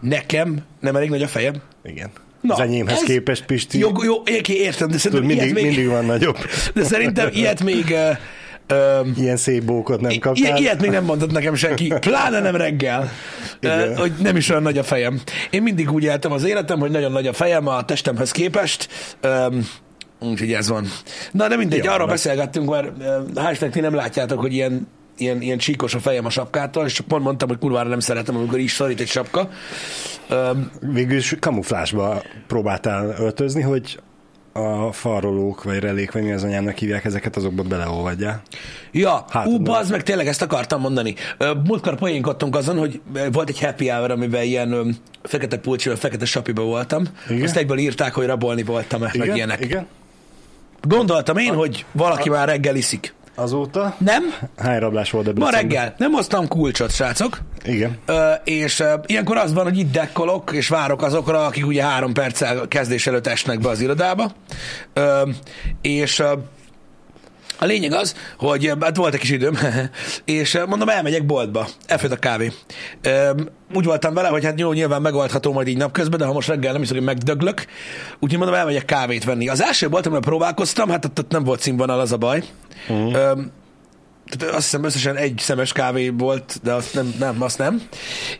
nekem nem elég nagy a fejem. Igen. Na, Az enyémhez ez- képest, Pisti, Jó, jó, értem, de tudod, szerintem mindig, ilyet még, mindig van nagyobb. de szerintem ilyet még ö, Ilyen szép bókot nem kaptál. ilyet még nem mondott nekem senki, pláne nem reggel, Igen. uh, hogy nem is olyan nagy a fejem. Én mindig úgy éltem az életem, hogy nagyon nagy a fejem a testemhez képest, um, úgyhogy ez van. Na, de mindegy, Ja, arról meg- beszélgettünk, mert uh, ti nem látjátok, hogy ilyen, ilyen, ilyen csíkos a fejem a sapkától, és csak pont mondtam, hogy kurvára nem szeretem, amikor is szorít egy sapka. Um, Végül is kamuflásba próbáltál öltözni, hogy a farolók, vagy relék, vagy mi az anyámnak hívják, ezeket azokba beleolvadjál. Ja, Hát, ú, bazd meg, tényleg ezt akartam mondani. Múltkor poénkodtunk azon, hogy volt egy happy hour, amiben ilyen fekete pulcsival, fekete sapiba voltam. Igen? Azt egyből írták, hogy rabolni voltam-e, meg ilyenek. Igen? Gondoltam én, hogy valaki már reggel iszik. Azóta Nem? hány rablás volt Ma Debrecenben? reggel. Nem hoztam kulcsot, srácok. Igen. Ö, és ö, ilyenkor az van, hogy itt dekkolok, és várok azokra, akik ugye három perccel kezdés előtt esnek be az irodába. Ö, és ö, a lényeg az, hogy hát volt egy kis időm, és mondom, elmegyek boltba, elfogyott a kávé. Úgy voltam vele, hogy hát jó, nyilván megoldható majd így napközben, de ha most reggel nem is hogy megdöglök, úgyhogy mondom, elmegyek kávét venni. Az első bolt, amivel próbálkoztam, hát ott, ott nem volt színvonal, az a baj. Uh-huh. Tehát azt hiszem összesen egy szemes kávé volt, de azt nem, nem, azt nem.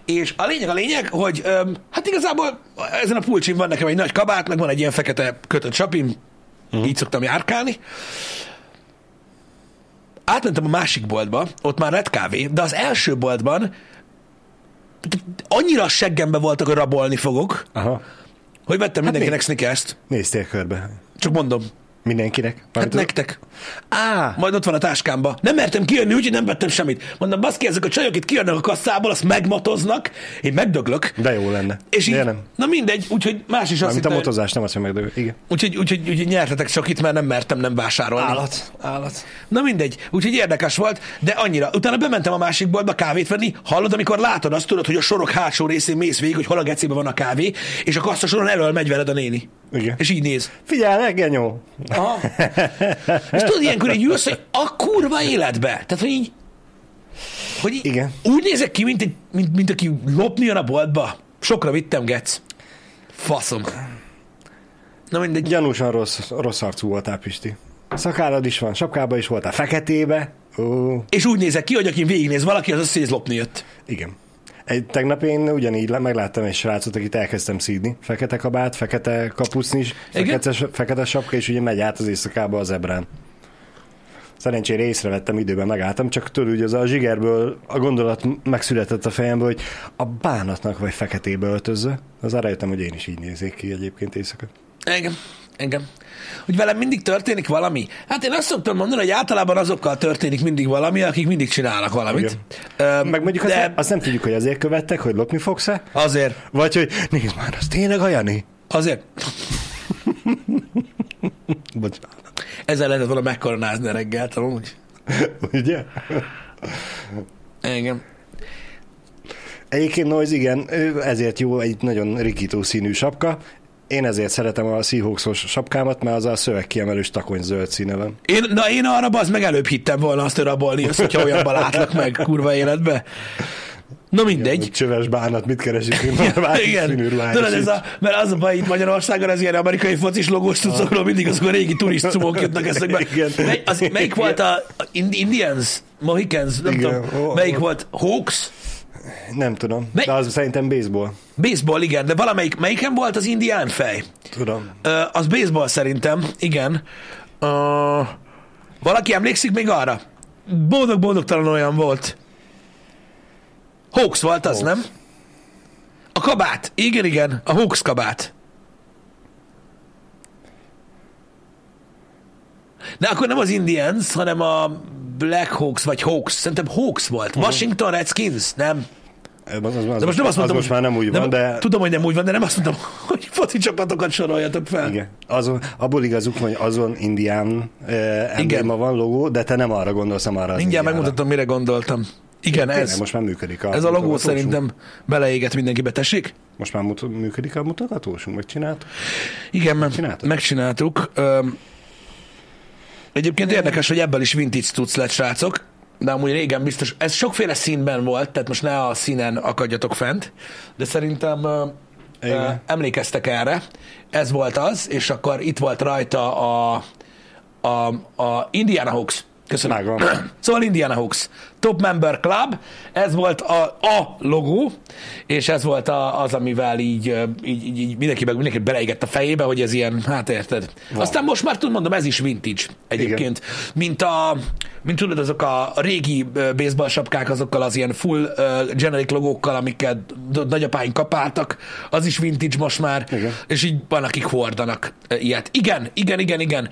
És a lényeg a lényeg, hogy öm, hát igazából ezen a pulcsin van nekem egy nagy kabát, meg van egy ilyen fekete kötött sapim, uh-huh. így szoktam járkálni. Átmentem a másik boltba, ott már lett kávé, de az első boltban annyira seggembe voltak, hogy rabolni fogok, Aha. hogy vettem mindenkinek mi? Snickers-t. Néztél körbe. Csak mondom, Mindenkinek? hát nektek. Á, Majd ott van a táskámba. Nem mertem kijönni, úgyhogy nem vettem semmit. Mondom, baszki, ezek a csajok itt kijönnek a kasszából, azt megmatoznak, én megdöglök. de jó lenne. És így, De nem. na mindegy, úgyhogy más is azt Mármint a hitte, motozás, nem azt, hogy megdögök. Igen. úgyhogy, úgyhogy, úgyhogy nyertetek csak itt, mert nem mertem nem vásárolni. Állat. Na mindegy, úgyhogy érdekes volt, de annyira. Utána bementem a másik boltba kávét venni, hallod, amikor látod, azt tudod, hogy a sorok hátsó részén mész végig, hogy hol a gecibe van a kávé, és a kasszasoron elől megy veled a néni. Igen. És így néz. Figyelj, genyó! Aha. És tudod, ilyenkor így ülsz, hogy a kurva életbe. Tehát, hogy így, hogy így Igen. úgy nézek ki, mint, egy, mint, mint aki lopni jön a boltba. Sokra vittem, gec. Faszom. Na mindegy. Gyanúsan rossz, rossz arcú voltál, Pisti. Szakálad is van, sapkába is voltál, feketébe. Ó, És úgy nézek ki, hogy aki végignéz valaki, az össze lopni jött. igen. Egy, tegnap én ugyanígy megláttam egy srácot, akit elkezdtem szídni. Fekete kabát, fekete kapusznis, Igen? fekete, fekete sapka, és ugye megy át az éjszakába az ebrán. Szerencsére észrevettem, időben megálltam, csak tudod, hogy az a zsigerből a gondolat megszületett a fejembe, hogy a bánatnak vagy feketébe öltözve. Az arra jöttem, hogy én is így néznék ki egyébként éjszaka. Engem. Engem. Hogy velem mindig történik valami? Hát én azt szoktam mondani, hogy általában azokkal történik mindig valami, akik mindig csinálnak valamit. Ö, Meg mondjuk de azt, nem, azt nem tudjuk, hogy azért követtek, hogy lopni fogsz-e, azért, vagy hogy nézd már, az tényleg a Jani. azért, Bocsánat. ezzel lehetett volna megkoronázni a reggelt, amúgy. Ugye? Engem. Egyébként Noise, igen, ezért jó egy nagyon rikító színű sapka. Én ezért szeretem a Seahawks-os sapkámat, mert az a szövegkiemelős takony zöld színe van. Én, na én arra az meg előbb hittem volna azt, hogy rabolni jössz, hogyha olyanban látlak meg kurva életbe. Na mindegy. Egy csöves bánat, mit keresik? Ruhája Tudod, ez a, mert az a baj itt Magyarországon, ez ilyen amerikai focis logós cuccokról mindig azok a régi turist cumok jutnak eszekbe. Igen. Mely, az, melyik volt a, a Ind- Indians? Mohicans? Nem Igen. tudom. Melyik volt? Hawks? Nem tudom, Mely- de az szerintem baseball. Baseball, igen, de valamelyik, melyiken volt az indián fej? Tudom. Ö, az baseball szerintem, igen. Ö, valaki emlékszik még arra? Boldog-boldogtalan olyan volt. Hawks volt az, Hawks. nem? A kabát. Igen, igen. A Hawks kabát. De akkor nem az Indians, hanem a Black Hawks, vagy Hawks. Szerintem Hawks volt. Washington Redskins, nem? Az, az, az, De most nem azt mondtam, az most már nem úgy van, de Tudom, hogy nem úgy van, de nem azt mondtam, hogy foci csapatokat soroljatok fel. igen. Azon, abból igazuk, hogy azon indián eh, embléma van, logó, de te nem arra gondolsz, hanem arra az Mindjárt megmutatom, mire gondoltam. Igen, Tényleg, ez. most már működik a Ez a logó szerintem beleéget mindenkibe, tessék? Most már mut- működik a mutogatósunk, megcsinált? Igen, megcsináltuk. Öm, Egyébként érdekes, hogy ebből is vintage tudsz lett, srácok. De amúgy régen biztos, ez sokféle színben volt, tehát most ne a színen akadjatok fent, de szerintem Igen. emlékeztek erre. Ez volt az, és akkor itt volt rajta a, a, a Indiana Hawks. Köszönöm. Szóval Indiana Hawks. Top Member Club, ez volt a, a logó, és ez volt a, az, amivel így, így, így, így mindenki, meg mindenki beleégett a fejébe, hogy ez ilyen, hát érted. Van. Aztán most már tudom, mondom, ez is vintage egyébként. Mint a, mint tudod, azok a régi baseball sapkák, azokkal az ilyen full uh, generic logókkal, amiket nagyapáink kapáltak, az is vintage most már, Igen. és így van, akik hordanak ilyet. Igen, igen, igen, igen.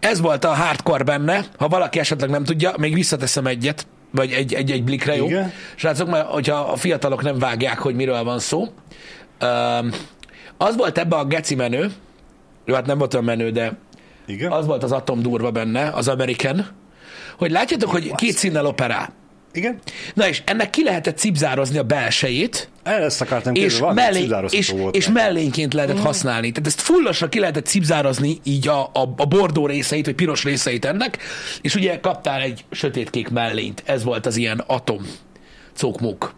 Ez volt a hardcore benne, ha valaki esetleg nem tudja, még visszateszem egyet, vagy egy, egy, egy blikre, jó? Igen. Srácok, mert hogyha a fiatalok nem vágják, hogy miről van szó. Az volt ebbe a geci menő, jó, hát nem volt olyan menő, de Igen? az volt az atom durva benne, az American, hogy látjátok, hogy két színnel operál. Igen? Na és ennek ki lehetett cipzározni a belsejét, ezt akartam és, kérdezni, van mellé, és, volt és rá. mellényként lehetett használni. Tehát ezt fullosra ki lehetett cipzározni így a, a, a bordó részeit, vagy piros részeit ennek, és ugye kaptál egy sötétkék mellényt. Ez volt az ilyen atom cókmók.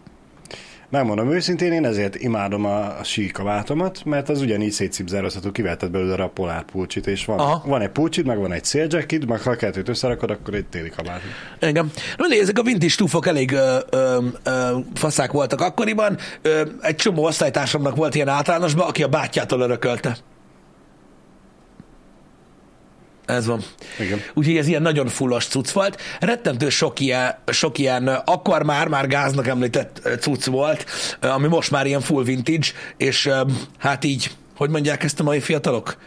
Megmondom őszintén, én ezért imádom a, a síkabátomat, mert az ugyanígy szétszipzározható, kivehetett belőle a polárpulcsit, és van, Aha. van egy pulcsit, meg van egy széljacket, meg ha a kettőt összerakod, akkor egy téli kabát. Igen. Na, de ezek a vintage túfok elég ö, ö, ö, faszák voltak akkoriban. Ö, egy csomó osztálytársamnak volt ilyen általánosban, aki a bátyjától örökölte. Ez van. Igen. Úgyhogy ez ilyen nagyon fullos cucc volt. Rettentő sok ilyen, sok ilyen akkor már, már gáznak említett ö, cucc volt, ö, ami most már ilyen full vintage, és ö, hát így, hogy mondják ezt a mai fiatalok?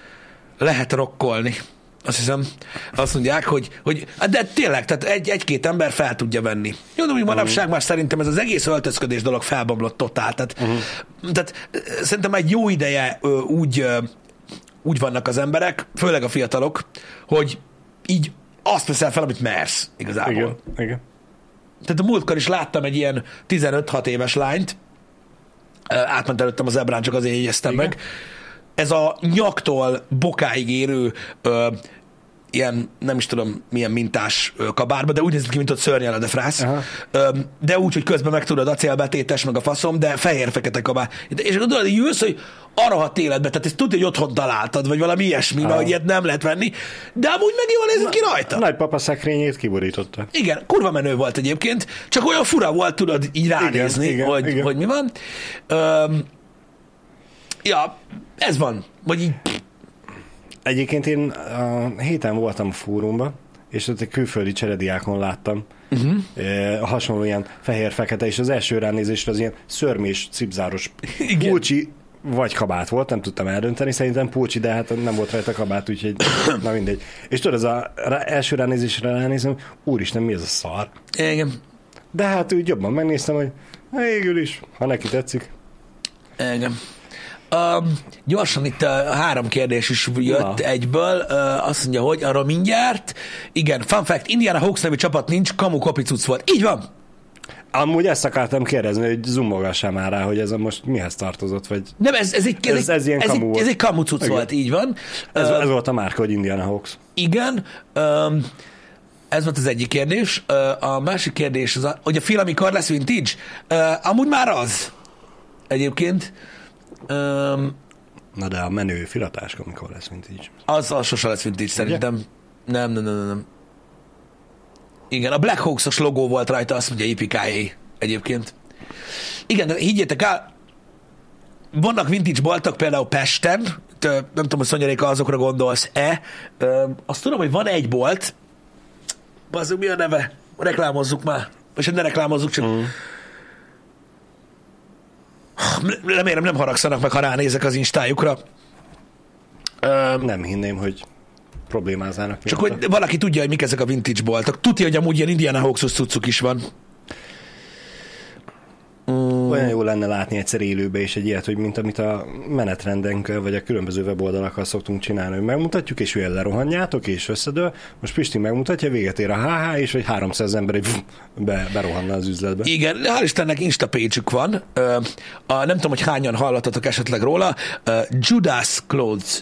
Lehet rokkolni. Azt hiszem, azt mondják, hogy, hogy hát de tényleg, tehát egy, egy-két ember fel tudja venni. Jó, de úgy manapság már szerintem ez az egész öltözködés dolog felbomlott totál. Tehát, uh-huh. tehát szerintem egy jó ideje úgy, úgy vannak az emberek, főleg a fiatalok, hogy így azt veszel fel, amit mersz igazából. Igen, igen. Tehát a múltkor is láttam egy ilyen 15-6 éves lányt, átment előttem az ebrán, csak azért jegyeztem Igen. meg. Ez a nyaktól bokáig érő ö, ilyen, nem is tudom, milyen mintás kabárba, de úgy néz ki, mint ott szörnyel de frász. Aha. De úgy, hogy közben meg tudod, acélbetétes, meg a faszom, de fehér-fekete kabár. És akkor tudod, így ülsz, hogy arra hat életbe, tehát ezt tudja, hogy otthon találtad, vagy valami ilyesmi, mert hogy ilyet nem lehet venni, de amúgy meg jól nézett ki rajta. Nagypapa szekrényét kiborította. Igen, kurva menő volt egyébként, csak olyan fura volt, tudod, így ránézni, Igen, igen, hogy, igen. hogy mi van. Öm, ja, ez van. Vagy így, Egyébként én a héten voltam a fórumban, és ott egy külföldi cserediákon láttam uh-huh. a hasonló ilyen fehér-fekete, és az első ránézésre az ilyen szörmés, cipzáros Igen. pulcsi vagy kabát volt, nem tudtam eldönteni, szerintem pulcsi, de hát nem volt rajta kabát, úgyhogy na mindegy. És tudod, az a rá, első ránézésre ránézem, úristen, mi ez a szar? igen, De hát úgy jobban megnéztem, hogy végül is, ha neki tetszik. igen. Um, gyorsan itt uh, három kérdés is jött Na. egyből. Uh, azt mondja, hogy arra mindjárt. Igen, fun fact, Indiana Hawks nevű csapat nincs, kamu kopicuc volt. Így van. Amúgy ezt akartam kérdezni, hogy zoomogassam már rá, hogy ez a most mihez tartozott, vagy Nem, ez, ez, egy, ez, Ez- ez ilyen ez, kamu egy, ez egy kamu cucc Igen. volt, így van. ez, ez volt a márka, hogy Indiana Hawks. Igen, um, ez volt az egyik kérdés. Uh, a másik kérdés, az a, hogy a film mikor lesz vintage? Uh, amúgy már az. Egyébként. Um, Na de a menő filatáska, amikor lesz, mint így. az, sose lesz vintage szerintem. Nem, nem, nem, nem, nem. Igen, a Black Hawks-os logó volt rajta, azt mondja IPKA egyébként. Igen, de higgyétek el, vannak vintage boltok, például Pesten, nem tudom, hogy Szonyaréka azokra gondolsz-e. Azt tudom, hogy van egy bolt, Bazzuk, mi a neve? Reklámozzuk már. Hát ne reklámozzuk, csak... Mm. Remélem nem haragszanak meg, ha ránézek az instájukra. Ö, Nem hinném, hogy problémázának. csak miatta. hogy valaki tudja, hogy mik ezek a vintage boltok. Tudja, hogy amúgy ilyen Indiana Hawks-os cuccuk is van. Olyan jó lenne látni egyszer élőbe is egy ilyet, hogy mint amit a menetrendenkkel, vagy a különböző weboldalakkal szoktunk csinálni, hogy megmutatjuk, és olyan lerohanjátok, és összedől. Most Pisti megmutatja, véget ér a HH, és hogy 300 ember így be, berohanna az üzletbe. Igen, hál' Istennek Insta page van. A, nem tudom, hogy hányan hallottatok esetleg róla. Judas Clothes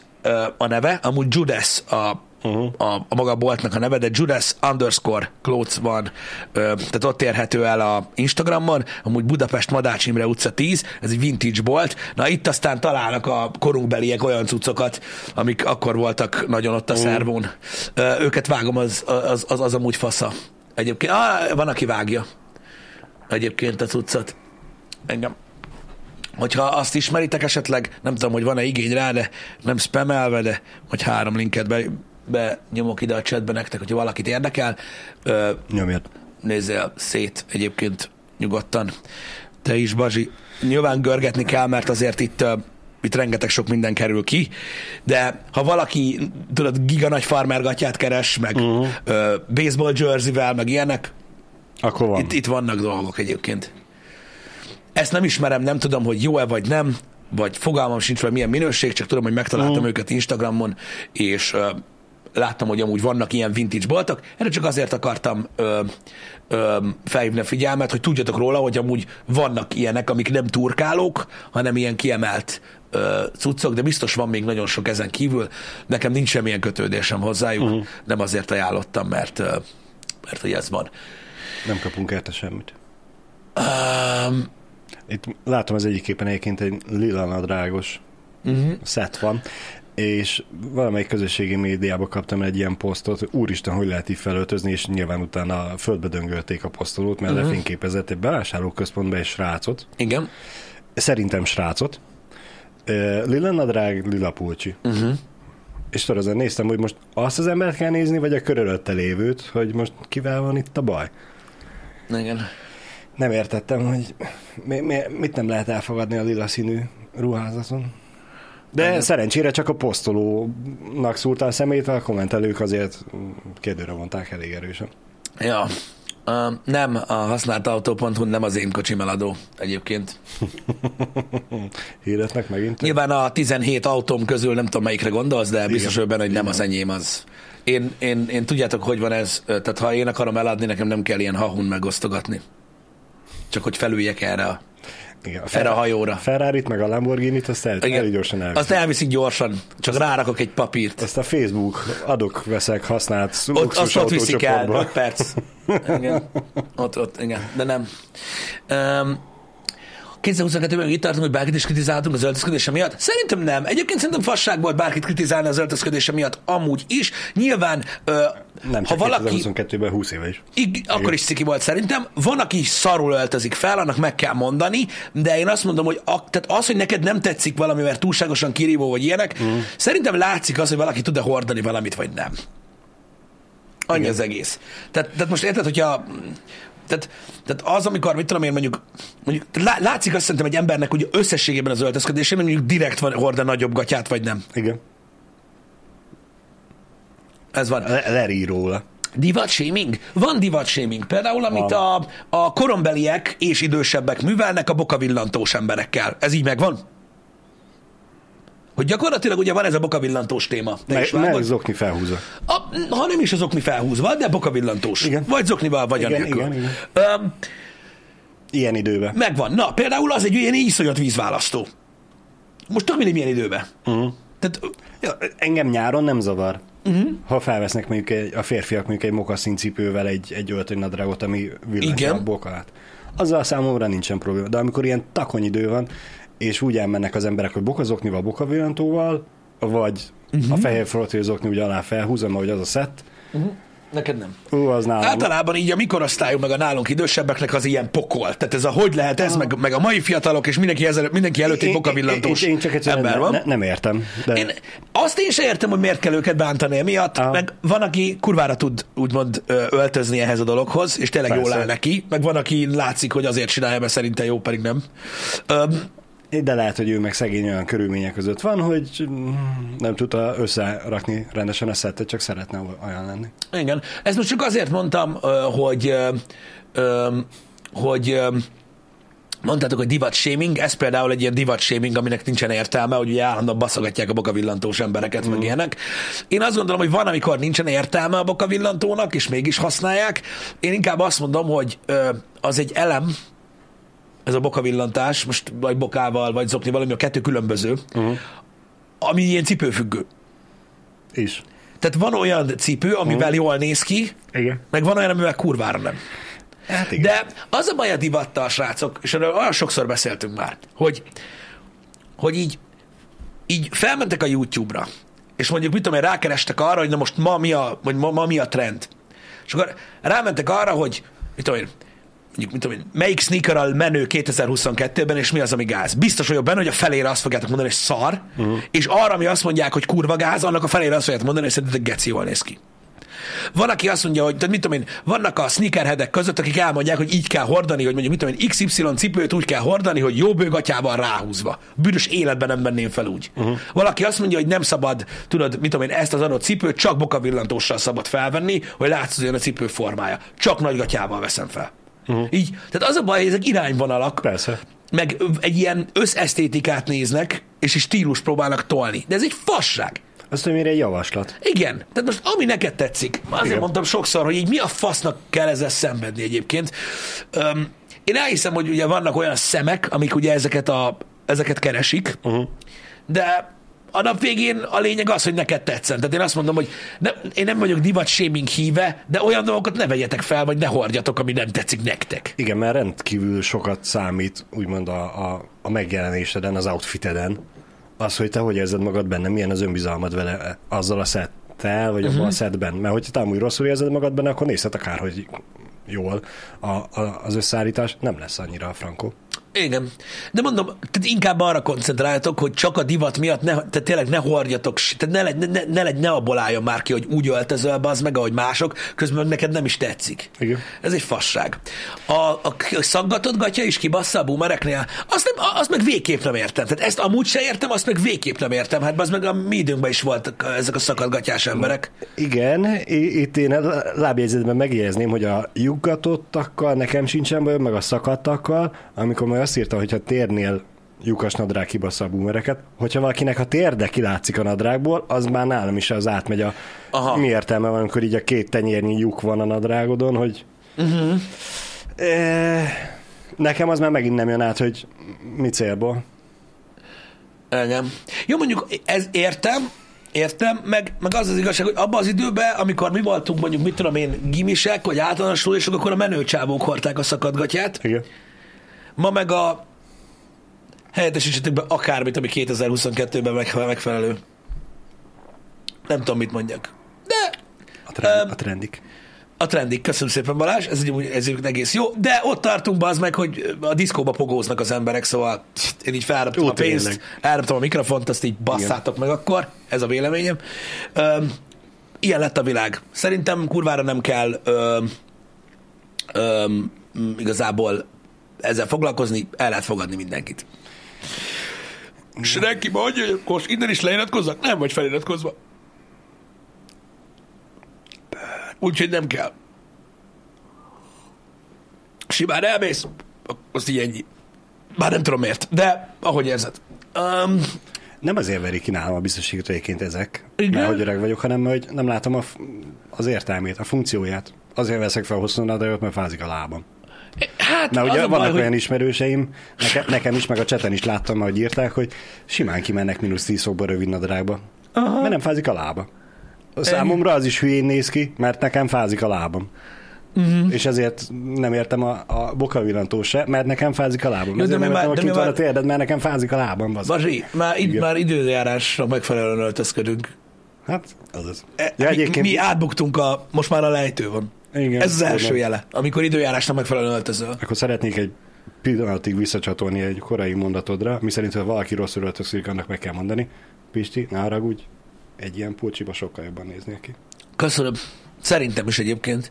a neve, amúgy Judas a, uh-huh. a, a maga boltnak a neve, de Judas underscore Klotz van, ö, tehát ott érhető el a Instagramon, amúgy Budapest Madács Imre utca 10, ez egy vintage bolt. Na itt aztán találnak a korunkbeliek olyan cuccokat, amik akkor voltak nagyon ott a uh. szervón. Ö, őket vágom, az, az, az, az amúgy fasza. Egyébként, ah, van, aki vágja egyébként a cuccot. Engem hogyha azt ismeritek esetleg, nem tudom, hogy van-e igény rá, de nem spamelve, de hogy három linket be, be nyomok ide a chatbe nektek, hogyha valakit érdekel. Ö, Nyomjad. Nézzél szét egyébként nyugodtan. Te is, Bazsi. Nyilván görgetni kell, mert azért itt itt rengeteg sok minden kerül ki, de ha valaki, tudod, giga nagy farmergatját keres, meg uh-huh. ö, baseball jerseyvel, meg ilyenek, Akkor van. itt, itt vannak dolgok egyébként. Ezt nem ismerem, nem tudom, hogy jó-e vagy nem, vagy fogalmam sincs, hogy milyen minőség, csak tudom, hogy megtaláltam Mm. őket Instagramon, és ö, láttam, hogy amúgy vannak ilyen vintage boltok. Erre csak azért akartam ö, ö, felhívni a figyelmet, hogy tudjatok róla, hogy amúgy vannak ilyenek, amik nem turkálók, hanem ilyen kiemelt ö, cuccok, de biztos van még nagyon sok ezen kívül. Nekem nincs semmilyen kötődésem hozzájuk, Mhm. uh-huh. nem azért ajánlottam, mert, ö, mert hogy ez van. Nem kapunk érte semmit. Um, Itt látom az egyik képen egyébként egy lila nadrágos uh-huh. szett van, és valamelyik közösségi médiában kaptam egy ilyen posztot, úristen, hogy lehet így felöltözni, és nyilván utána földbe döngölték a posztolót, mert uh-huh. lefényképezett egy bevásárlóközpontba egy srácot, Igen. szerintem srácot, lila nadrág, lila pulcsi. Uh-huh. És tudod, azon néztem, hogy most azt az embert kell nézni, vagy a körülötte lévőt, hogy most kivel van itt a baj. Igen. Nem értettem, hogy mi, mi, mit nem lehet elfogadni a lila színű ruházaton. De Igen. szerencsére csak a posztolónak szúrta a szemét, a kommentelők azért kérdőre vonták elég erősen. Ja. Uh, nem a használt autó.hu, nem az én kocsim eladó egyébként. Hirdetnek megint. Nyilván a 17 autóm közül nem tudom melyikre gondolsz, de biztos benne, hogy nem az enyém az. Én, én, én tudjátok, hogy van ez, tehát ha én akarom eladni, nekem nem kell ilyen hahun megosztogatni. Csak hogy felüljek erre a, Igen, a erre a hajóra. Ferrari-t meg a Lamborghini-t azt el, elég gyorsan elviszik. Azt elviszik gyorsan, csak rárakok egy papírt. Azt a Facebook adok, veszek, használt Ott, azt ott viszik el, autócsoportba. 5 perc. Igen. Ott, ott, igen, de nem. Um, 2022-ben itt tartunk, hogy bárkit is kritizáltunk az öltözködése miatt? Szerintem nem. Egyébként szerintem fasság volt bárkit kritizálni az öltözködése miatt amúgy is. Nyilván, ö, Nem, ha valaki... 2022-ben 20 éve is. Ig, akkor is ciki volt szerintem. Van, aki szarul öltözik fel, annak meg kell mondani, de én azt mondom, hogy a, tehát az, hogy neked nem tetszik valami, mert túlságosan kirívó vagy ilyenek, mm. szerintem látszik az, hogy valaki tud-e hordani valamit, vagy nem. Annyi Igen. az egész. Tehát, tehát most érted, hogyha tehát, tehát az, amikor, mit tudom én, mondjuk, mondjuk lá- látszik azt szerintem egy embernek, hogy összességében az öltözködésében mondjuk direkt van hord a nagyobb gatyát, vagy nem. Igen. Ez van. Le- lerír róla. Divat shaming? Van divat shaming. Például, amit a, a korombeliek és idősebbek művelnek a bokavillantós emberekkel. Ez így megvan? Hogy gyakorlatilag ugye van ez a bokavillantós téma. Te is vágod? zokni felhúzza. A, ha nem is az okni felhúzva, de bokavillantós. Igen. Vagy zoknival, vagy Igen, anélkül. igen, igen. Öm, Ilyen időben. megvan. Na, például az egy olyan iszonyat vízválasztó. Most tök mindegy milyen időben. Uh-huh. Tehát, Ja, engem nyáron nem zavar. Uh-huh. Ha felvesznek mondjuk egy, a férfiak mondjuk egy mokaszín cipővel egy, egy öltönynadrágot, ami villantja a bokát. Azzal számomra nincsen probléma. De amikor ilyen takony idő van, és úgy elmennek az emberek, hogy bokazoknival, bokavillantóval, vagy uh-huh. a fehér frottőzokni úgy alá felhúzom, ahogy az a szett, neked nem. ú, az nálam. Általában így a mikorosztályú, meg a nálunk idősebbeknek az ilyen pokol. Tehát ez a hogy lehet ez, meg, meg a mai fiatalok, és mindenki, ezzel, mindenki előtt egy bokavillantós én, én, én csak ember ne, van. ne, nem értem. De Én azt én sem értem, hogy miért kell őket bántani emiatt, Aha. meg van, aki kurvára tud úgymond öltözni ehhez a dologhoz, és tényleg jól Persze. áll neki, meg van, aki látszik, hogy azért csinálja, mert szerinte jó, pedig nem. Öm, De lehet, hogy ő meg szegény olyan körülmények között van, hogy mm, nem tudta összerakni rendesen a szettet, csak szeretne olyan lenni. igen. Ezt most csak azért mondtam, hogy, hogy mondtátok, hogy divat shaming, ez például egy ilyen divat shaming, aminek nincsen értelme, hogy ugye állandóan baszogatják a bokavillantós embereket, mm. meg ilyenek. Én azt gondolom, hogy van, amikor nincsen értelme a bokavillantónak, és mégis használják. Én inkább azt mondom, hogy az egy elem, ez a bokavillantás, most vagy bokával, vagy zokni valami, a kettő különböző, uh-huh. ami ilyen cipőfüggő. És. Tehát van olyan cipő, amivel jól néz ki, Igen. meg van olyan, amivel kurvára nem. Hát igen. De az a baj a divattal, srácok, és erről olyan sokszor beszéltünk már, hogy, hogy így, így felmentek a YouTube-ra, és mondjuk, mit tudom én, rákerestek arra, hogy na most ma mi a, vagy ma, ma mi a trend. És akkor rámentek arra, hogy, mit tudom én, mondjuk, mit tudom melyik sneakerral menő 2022-ben, és mi az, ami gáz. Biztos vagyok benne, hogy a felére azt fogjátok mondani, hogy szar, uh-huh. és arra, ami azt mondják, hogy kurva gáz, annak a felére azt fogjátok mondani, hogy szerintetek geci jól néz ki. Van, aki azt mondja, hogy tehát mit tudom én, vannak a sneakerheadek között, akik elmondják, hogy így kell hordani, hogy mondjuk mit tudom én, XY cipőt úgy kell hordani, hogy jó bőgatyával ráhúzva. Bűnös életben nem venném fel úgy. Uh-huh. Valaki azt mondja, hogy nem szabad, tudod, mit tudom én, ezt az adott cipőt csak bokavillantóssal szabad felvenni, hogy látszódjon a cipő formája. Csak nagy gatyával veszem fel. Uh-huh. Így. Tehát az a baj, hogy ezek irányvonalak, Persze. meg egy ilyen összesztétikát néznek, és egy stílus próbálnak tolni. De ez egy fasság. Azt mondja, mire egy javaslat. Igen. Tehát most ami neked tetszik, azért. Igen. mondtam sokszor, hogy így mi a fasznak kell ezzel szenvedni egyébként. Öm, én elhiszem, hogy ugye vannak olyan szemek, amik ugye ezeket, a, ezeket keresik, uh-huh. de a nap végén a lényeg az, hogy neked tetszen. Tehát én azt mondom, hogy ne, én nem vagyok divat shaming híve, de olyan dolgokat ne vegyetek fel, vagy ne hordjatok, ami nem tetszik nektek. Igen, mert rendkívül sokat számít, úgymond a, a, a megjelenéseden, az outfiteden. Az, hogy te hogy érzed magad benne, milyen az önbizalmad vele azzal a szettel, vagy uh-huh. abban a szetben. Mert hogyha te amúgy rosszul érzed magad benne, akkor nézhet akár, hogy jól a, a, az összeállítás nem lesz annyira frankó. Igen. De mondom, tehát inkább arra koncentráljatok, hogy csak a divat miatt ne, tehát tényleg ne hordjatok, tehát ne, legy, ne, ne, ne, ne abból álljon már ki, hogy úgy öltözöl be az meg, ahogy mások, közben neked nem is tetszik. Igen. Ez egy fasság. A, a, szaggatott gatya is kibassza a boomereknél, azt, nem, azt meg végképp nem értem. Tehát ezt amúgy se értem, azt meg végképp nem értem. Hát az meg a mi időnkben is voltak ezek a szakadgatyás emberek. Igen, itt én a lábjegyzetben megjegyezném, hogy a lyuggatottakkal nekem sincsen bajom, meg a szakadtakkal, amikor majd azt írta, hogy ha térnél lyukas nadrág kibassza a boomereket, hogyha valakinek a térde kilátszik a nadrágból, az már nálam is az átmegy a... Aha. Mi értelme van, amikor így a két tenyérnyi lyuk van a nadrágodon, hogy... Uh-huh. E, nekem az már megint nem jön át, hogy mi célból. Igen. Jó, mondjuk ez értem, értem, meg, meg az az igazság, hogy abban az időben, amikor mi voltunk mondjuk, mit tudom én, gimisek, vagy általános sulisok, akkor a menőcsávók hordták a szakadgatyát. Igen. Ma meg a helyettesítsetek be akármit, ami 2022-ben meg- megfelelő. Nem tudom, mit mondjak. De A, trend, Öm, a trendik. a trendik, köszönöm szépen Balázs, ez, egy, ez egy egész jó, de ott tartunk az meg, hogy a diszkóba pogóznak az emberek, szóval én így felraptam Jó, a pénzt, tényleg. elraptam a mikrofont, azt így basszátok meg akkor, ez a véleményem. Öm, ilyen lett a világ. Szerintem kurvára nem kell öm, öm, igazából ezzel foglalkozni, el lehet fogadni mindenkit. Senki mondja, hogy akkor innen is leiratkozzak? Nem vagy feliratkozva. Úgyhogy nem kell. Simán elmész, azt így ennyi. Bár nem tudom miért, de ahogy érzed. Um, Nem azért verik ki nálam a biztosítót egyébként ezek, Igen? mert hogy öreg vagyok, hanem hogy nem látom a, f- az értelmét, a funkcióját. Azért veszek fel hosszú nadrágot, mert fázik a lábam. Hát Na az ugye vannak baj, hogy olyan ismerőseim, nekem, nekem is, meg a cseten is láttam, ahogy írták, hogy simán kimennek mínusz 10 fokba rövid nadrágba. Aha. Mert nem fázik a lába. A Számomra az is hülyén néz ki, mert nekem fázik a lábam. Uh-huh. És ezért nem értem a, a bokavillantó se, mert nekem fázik a lábam. de Ezért mi nem értem, de hogy kint van a térded, mert nekem fázik a lábam. Bazsi, már, Igen. már időjárásra megfelelően öltözködünk. Hát, az az. E, Ja, mi, mi átbuktunk a, most már a lejtő van. Igen, Ez az első tudom. jele, amikor időjárásnak megfelelően öltözöl. Akkor szeretnék egy pillanatig visszacsatolni egy korai mondatodra, miszerint, ha valaki rosszul öltözik, annak meg kell mondani. Pisti, ne haragudj, egy ilyen pulcsiba sokkal jobban néznél ki. Köszönöm. Szerintem is egyébként.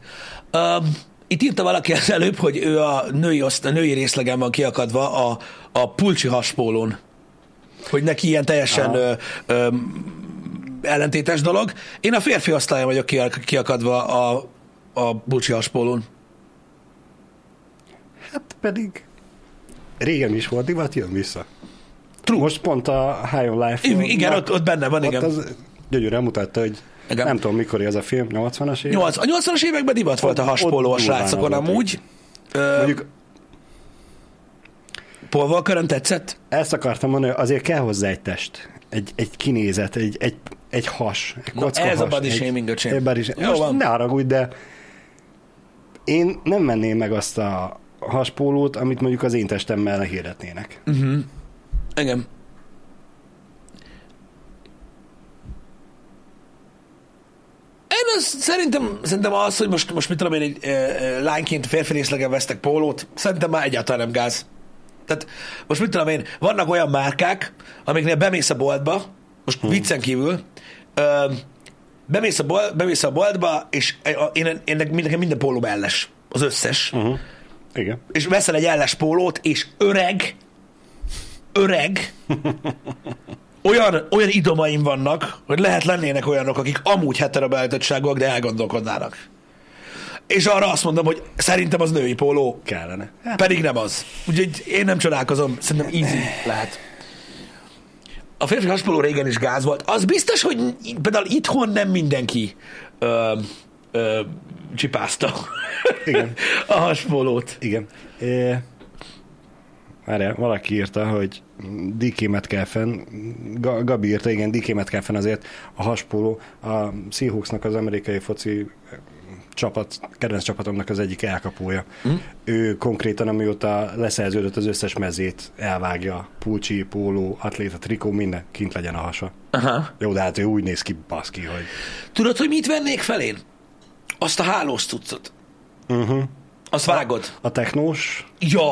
Um, itt írta valaki az előbb, hogy ő a női, oszt, a női részlegen van kiakadva a, a pulcsi haspólón. Hogy neki ilyen teljesen Aha. ö, ö, ellentétes dolog. Én a férfi osztályon vagyok kiak- kiakadva a, a pulcsi haspólón. Hát pedig régen is volt divat, jön vissza. True. Most pont a High on Life. Igen, igen ott, ott benne van, ott igen. az gyönyörűen mutatta, hogy Igen. nem tudom mikor ez a film, 80-as év? 8, a 80-as években divat volt a haspóló a srácokon amúgy. Ö, Mondjuk Paul Walkeren tetszett? ezt akartam mondani, hogy azért kell hozzá egy test, egy, egy kinézet, egy, egy, egy has, egy Na, kocka ez a has, body egy- shaming, öcsém. egy body Most van. ne haragudj, de én nem menném meg azt a haspólót, amit mondjuk az én testemmel hirdetnének. Uh-huh. Igen. Én az, szerintem, szerintem az, hogy most, most mit tudom én, egy e, e, lányként férfi részlegen vesztek pólót, szerintem már egyáltalán nem gáz. Tehát most mit tudom én, vannak olyan márkák, amiknél bemész a boltba, most hmm. viccen kívül, ö, bemész, a bol, bemész a boltba, és én, én, én nekem minden pólóm elles, az összes, Uh-huh. Igen. és veszel egy elles pólót, és öreg, öreg, olyan, olyan idomaim vannak, hogy lehet lennének olyanok, akik amúgy heterobeállítottságúak, de elgondolkodnának. És arra azt mondom, hogy szerintem az női póló, Kellene. pedig nem az. Úgyhogy én nem csodálkozom, szerintem easy lehet. A férfi haspoló régen is gáz volt. Az biztos, hogy például itthon nem mindenki ö, ö, csipázta Igen. a haspolót. Igen. É, Várjál, valaki írta, hogy DK Metcalfen, Ga- Gabi írta, igen, DK Metcalfen azért a haspóló a Seahawksnak az amerikai foci csapat, kedvenc csapatomnak az egyik elkapója. Mm. Ő konkrétan, amióta leszerződött az összes mezét, elvágja, pulcsi, póló, atléta, trikó, minden, kint legyen a hasa. Aha. Jó, de hát ő úgy néz ki, baszki, hogy Tudod, hogy mit vennék fel én? Azt a hálós cuccot. uh-huh. Azt vágod? a technós, Ja,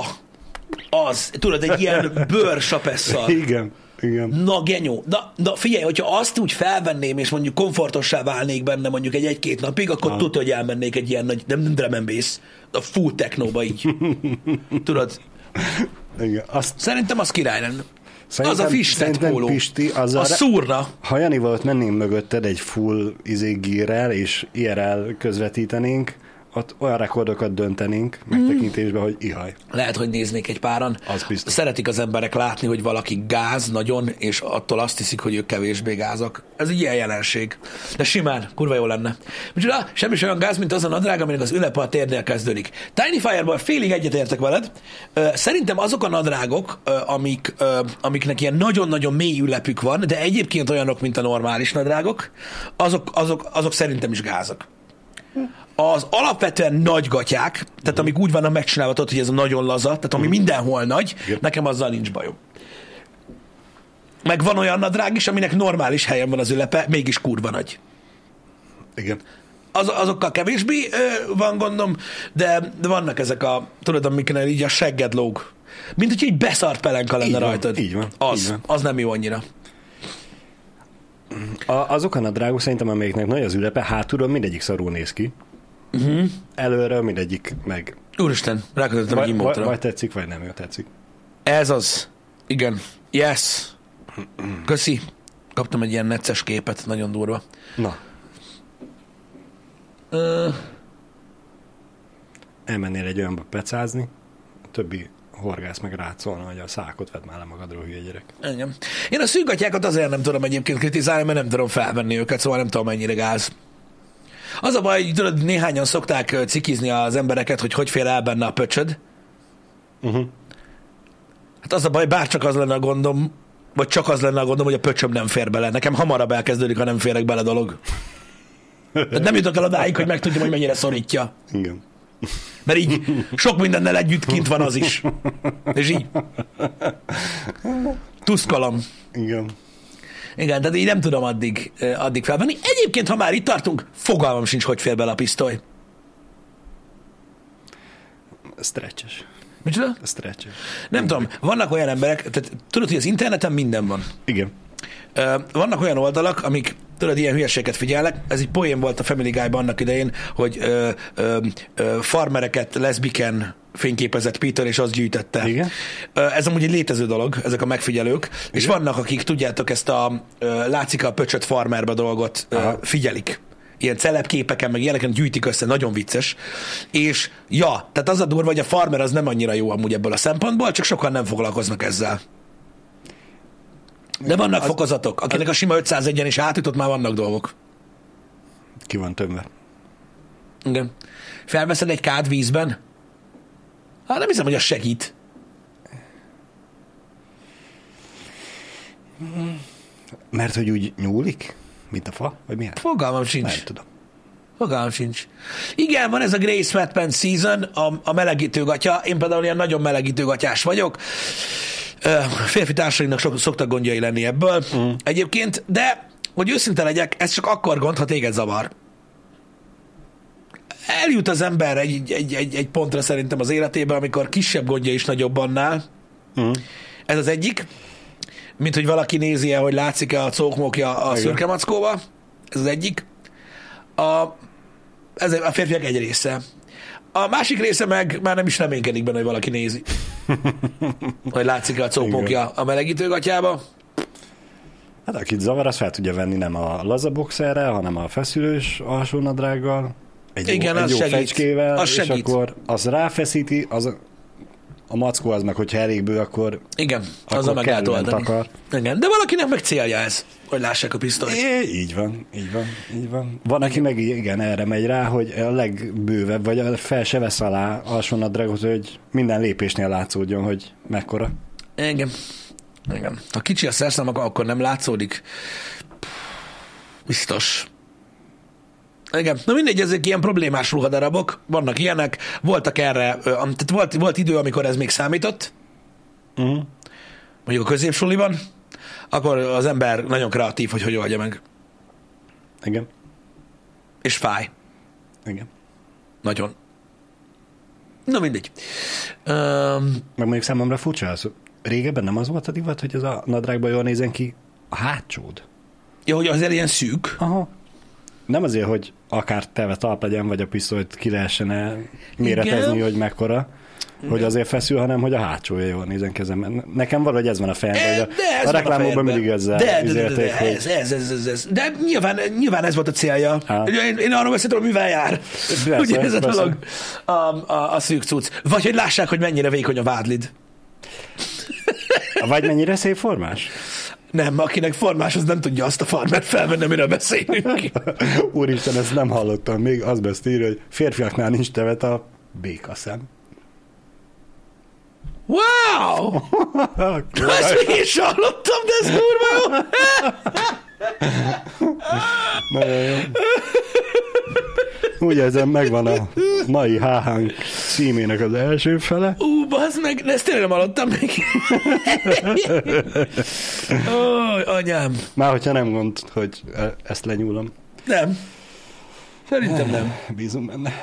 az. Tudod, egy ilyen bőrsapesszal. igen, igen. Na, genyó. Na, na, figyelj, hogyha azt úgy felvenném, és mondjuk komfortossá válnék benne mondjuk egy egy-két napig, akkor tudod, hogy elmennék egy ilyen nagy, nem, nem drum and bass, a full technóba így. Tudod, igen. Azt szerintem az király lenne. az a Szerintem- szerintem póló. Pisti, azzal a re- szúrna. Ha Janival ott mennénk mögötted egy full izégírrel, és IRL közvetítenénk, ott olyan rekordokat döntenénk megtekintésbe, hogy ihaj. Lehet, hogy néznék egy páran. Az biztos. Szeretik az emberek látni, hogy valaki gáz nagyon, és attól azt hiszik, hogy ők kevésbé gázak. Ez egy ilyen jelenség. De simán, kurva jó lenne. Micsoda, semmi sem olyan gáz, mint az a nadrág, aminek az ülepe a térnél kezdődik. Tiny Fireball félig egyetértek veled. Szerintem azok a nadrágok, amik, amiknek ilyen nagyon-nagyon mély ülepük van, de egyébként olyanok, mint a normális nadrágok, azok, azok, azok szerintem is gázak az alapvetően nagy gatyák, tehát amik úgy vannak megcsinálva, tudod, hogy ez a nagyon laza, tehát ami mindenhol nagy, Igen. nekem azzal nincs bajom. Meg van olyan nadrág is, aminek normális helyen van az ülepe, mégis kurva nagy. Igen. Az, azokkal kevésbé ö, van gondom, de, de vannak ezek a, tudod, amiknél így a segged lóg. Mint hogy egy beszart pelenka lenne Így van, rajtad. így van, Az, így van. az nem jó annyira. A, azok a nadrágok szerintem, amelyiknek nagy az ülepe, hátulról mindegyik szarul néz ki. Uh-huh. Előről mindegyik meg Úristen, rákötöttem egy vagy, vagy, tetszik, vagy nem jó tetszik. Ez az. Igen. Yes. Köszi. Kaptam egy ilyen necces képet, nagyon durva. Na, Ö, elmennél egy olyanba pecázni, a többi horgász meg rád szólna, hogy a szákot vedd már le magadról, hülye gyerek. engem. Én a szűgatyákat azért nem tudom egyébként kritizálni, mert nem tudom felvenni őket, szóval nem tudom mennyire gáz. Az a baj, hogy tudod, néhányan szokták cikizni az embereket, hogy hogy fér el benne a pöcsöd. Uh-huh. Hát az a baj, bárcsak az lenne a gondom, vagy csak az lenne a gondom, hogy a pöcsöm nem fér bele. Nekem hamarabb elkezdődik, ha nem férek bele dolog. Tehát nem jutok el odáig, hogy megtudjam, hogy mennyire szorítja. Igen. Mert így sok mindennel együtt kint van az is. És így. Tuszkalom. Igen. Igen, tehát így nem tudom addig, addig felvenni. Egyébként, ha már itt tartunk, fogalmam sincs, hogy fér bele a pisztoly. Stretches. Micsoda? Stretches. Nem tudom, vannak olyan emberek, tehát tudod, hogy az interneten minden van. Igen. Vannak olyan oldalak, amik, tudod, ilyen hülyeséget figyelnek. Ez egy poén volt a Family Guy-ban annak idején, hogy ö, ö, ö, farmereket leszbiken fényképezett Peter, és azt gyűjtette. Igen. Ez amúgy egy létező dolog, ezek a megfigyelők. Igen. És vannak, akik, tudjátok, ezt a látszik a pöcsöt farmerbe dolgot Aha. figyelik. Ilyen celebképeken, meg ilyeneken gyűjtik össze, nagyon vicces. És ja, tehát az a durva, hogy a farmer az nem annyira jó amúgy ebből a szempontból, csak sokan nem foglalkoznak ezzel. De vannak az, fokozatok, akinek a sima 501-en is átjutott, már vannak dolgok. Ki van tömve. Igen. Felveszed egy kád vízben? Hát nem hiszem, hogy az segít. Mert hogy úgy nyúlik? Mint a fa? Vagy mi? Fogalmam sincs. Nem tudom. Fogalmam sincs. Igen, van ez a Grey Sweatpants season, a, a melegítő gatya. Én például ilyen nagyon melegítő gatyás vagyok. Férfi társainknak sok, szoktak gondjai lenni ebből mm. egyébként, de hogy őszinte legyek, ez csak akkor gond, ha téged zavar. Eljut az ember egy, egy, egy, egy pontra szerintem az életében, amikor kisebb gondja is nagyobb annál. Mm. Ez az egyik. Mint hogy valaki nézi -e, hogy látszik-e a cókmokja a Igen. szürke mackóba. Ez az egyik. A, ez a férfiak egy része. A másik része meg már nem is reménykedik benne, hogy valaki nézi. hogy látszik-e a cókmokja a melegítőgatyába. Hát akit zavar, az fel tudja venni nem a lazaboxerrel, hanem a feszülős alsónadrággal. Egy Igen, jó, az egy jó segít. fecskével, Az és segít. akkor az ráfeszíti, az a, a mackó az meg, hogyha elég bő, akkor Igen, Akkor meg lehet oldani. takar. Igen, de valakinek meg célja ez, hogy lássák a pisztolyt. É, így van, így van, így van. Van, aki meg igen, erre megy rá, hogy a legbővebb, vagy a fel se vesz alá alsónadrágot, hogy minden lépésnél látszódjon, hogy mekkora. Igen. Igen. Ha kicsi a szerszám, akkor nem látszódik. Biztos. Igen. Na mindegy, ezek ilyen problémás ruhadarabok, vannak ilyenek, voltak erre, tehát volt, volt idő, amikor ez még számított, Uh-huh. mondjuk a középsuliban, akkor az ember nagyon kreatív, hogy hogy oldja meg. Igen, És fáj. igen. Nagyon. Na mindegy. Um, Meg mondjuk számomra furcsa az, régebben nem az volt a divat, hogy ez a nadrágban jól nézen ki a hátsód. jó, hogy azért ilyen szűk. Aha. Nem azért, hogy akár teve talp legyen, vagy a pisztolyt ki lehessen méretezni, hogy mekkora, hogy azért feszül, hanem hogy a hátsója jól nézen kezemben. Nekem valahogy ez van a fejemben, hogy a, De ez a van reklámokban mindig ezzel de, de, de, de, de, hogy ez, ez, ez, ez, ez. De nyilván, nyilván ez volt a célja. Ugye Én, én arról beszéltem, hogy mivel jár. Persze, Ugye ez a dolog, a, a, a szűk cucc. Vagy hogy lássák, hogy mennyire vékony a vádlid. vagy mennyire szép formás? Nem, akinek formás, az nem tudja azt a farmert felvenni, amiről beszélünk. Úristen, ezt nem hallottam még, az írja, hogy férfiaknál nincs tevet a békaszem. Wow! Ezt még is hallottam, de ez kurva jó. Nagyon jó. Úgy érzem, megvan a mai háhánk címének az első fele. Ú, bazd meg, de ezt tényleg nem hallottam még. Ó, anyám. Már hogyha nem gond, hogy e- ezt lenyúlom. Nem. Szerintem nem. Bízom benne.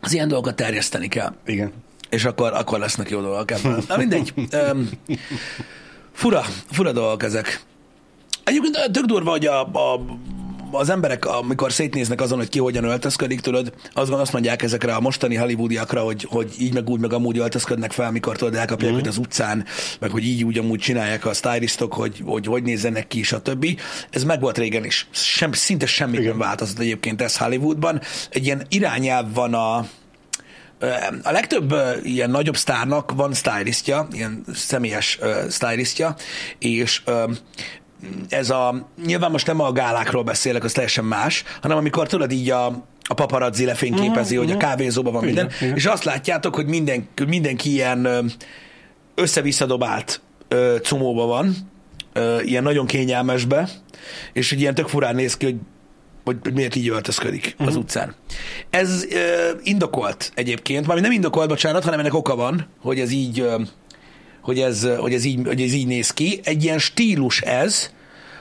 Az ilyen dolgokat terjeszteni kell. Igen. és akkor, akkor lesznek jó dolgok ebből. Na mindegy. Um, fura, fura dolgok ezek. Egyébként tök durva, hogy a, a, az emberek, amikor szétnéznek azon, hogy ki hogyan öltözködik, tudod, azt, azt mondják ezekre a mostani hollywoodiakra, hogy, hogy így meg úgy, meg amúgy öltözködnek fel, mikor tudod, elkapják mm. őt az utcán, meg hogy így úgy amúgy csinálják a stylistok, hogy hogy, hogy nézzenek ki, stb. Ez meg volt régen is. Sem, szinte semmi nem változott egyébként ez Hollywoodban. Egy ilyen irányelv van a, A legtöbb ilyen nagyobb sztárnak van stylistja, ilyen személyes ö, stylistja, és ez a, nyilván most nem a gálákról beszélek, az teljesen más, hanem amikor tudod így a, a paparazzi lefényképezi, hogy a kávézóban van minden, Igen, igen. és azt látjátok, hogy minden, mindenki ilyen össze-visszadobált ö, cumóba van, ö, ilyen nagyon kényelmesbe, és hogy ilyen tök furán néz ki, hogy hogy hogy miért így öltözködik uh-huh. az utcán. Ez ö, indokolt egyébként, mármint nem indokolt, bocsánat, hanem ennek oka van, hogy ez így, ö, hogy ez, hogy ez így, hogy ez így néz ki. Egy ilyen stílus ez,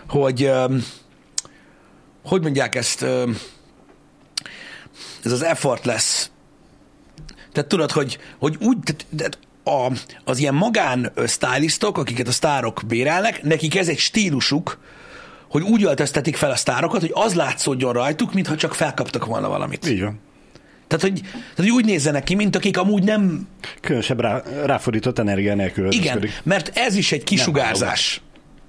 hogy ö, hogy mondják ezt, ö, ez az effortless. Tehát tudod, hogy, hogy úgy, tehát, a, az ilyen magán stylistok, akiket a sztárok bérelnek, nekik ez egy stílusuk, hogy úgy öltöztetik fel a sztárokat, hogy az látszódjon rajtuk, mintha csak felkaptak volna valamit. Így van. Tehát, hogy, tehát, hogy úgy nézzenek ki, mint akik amúgy nem... Különösebb rá, ráfordított energia nélkül Igen, mert ez is egy kisugárzás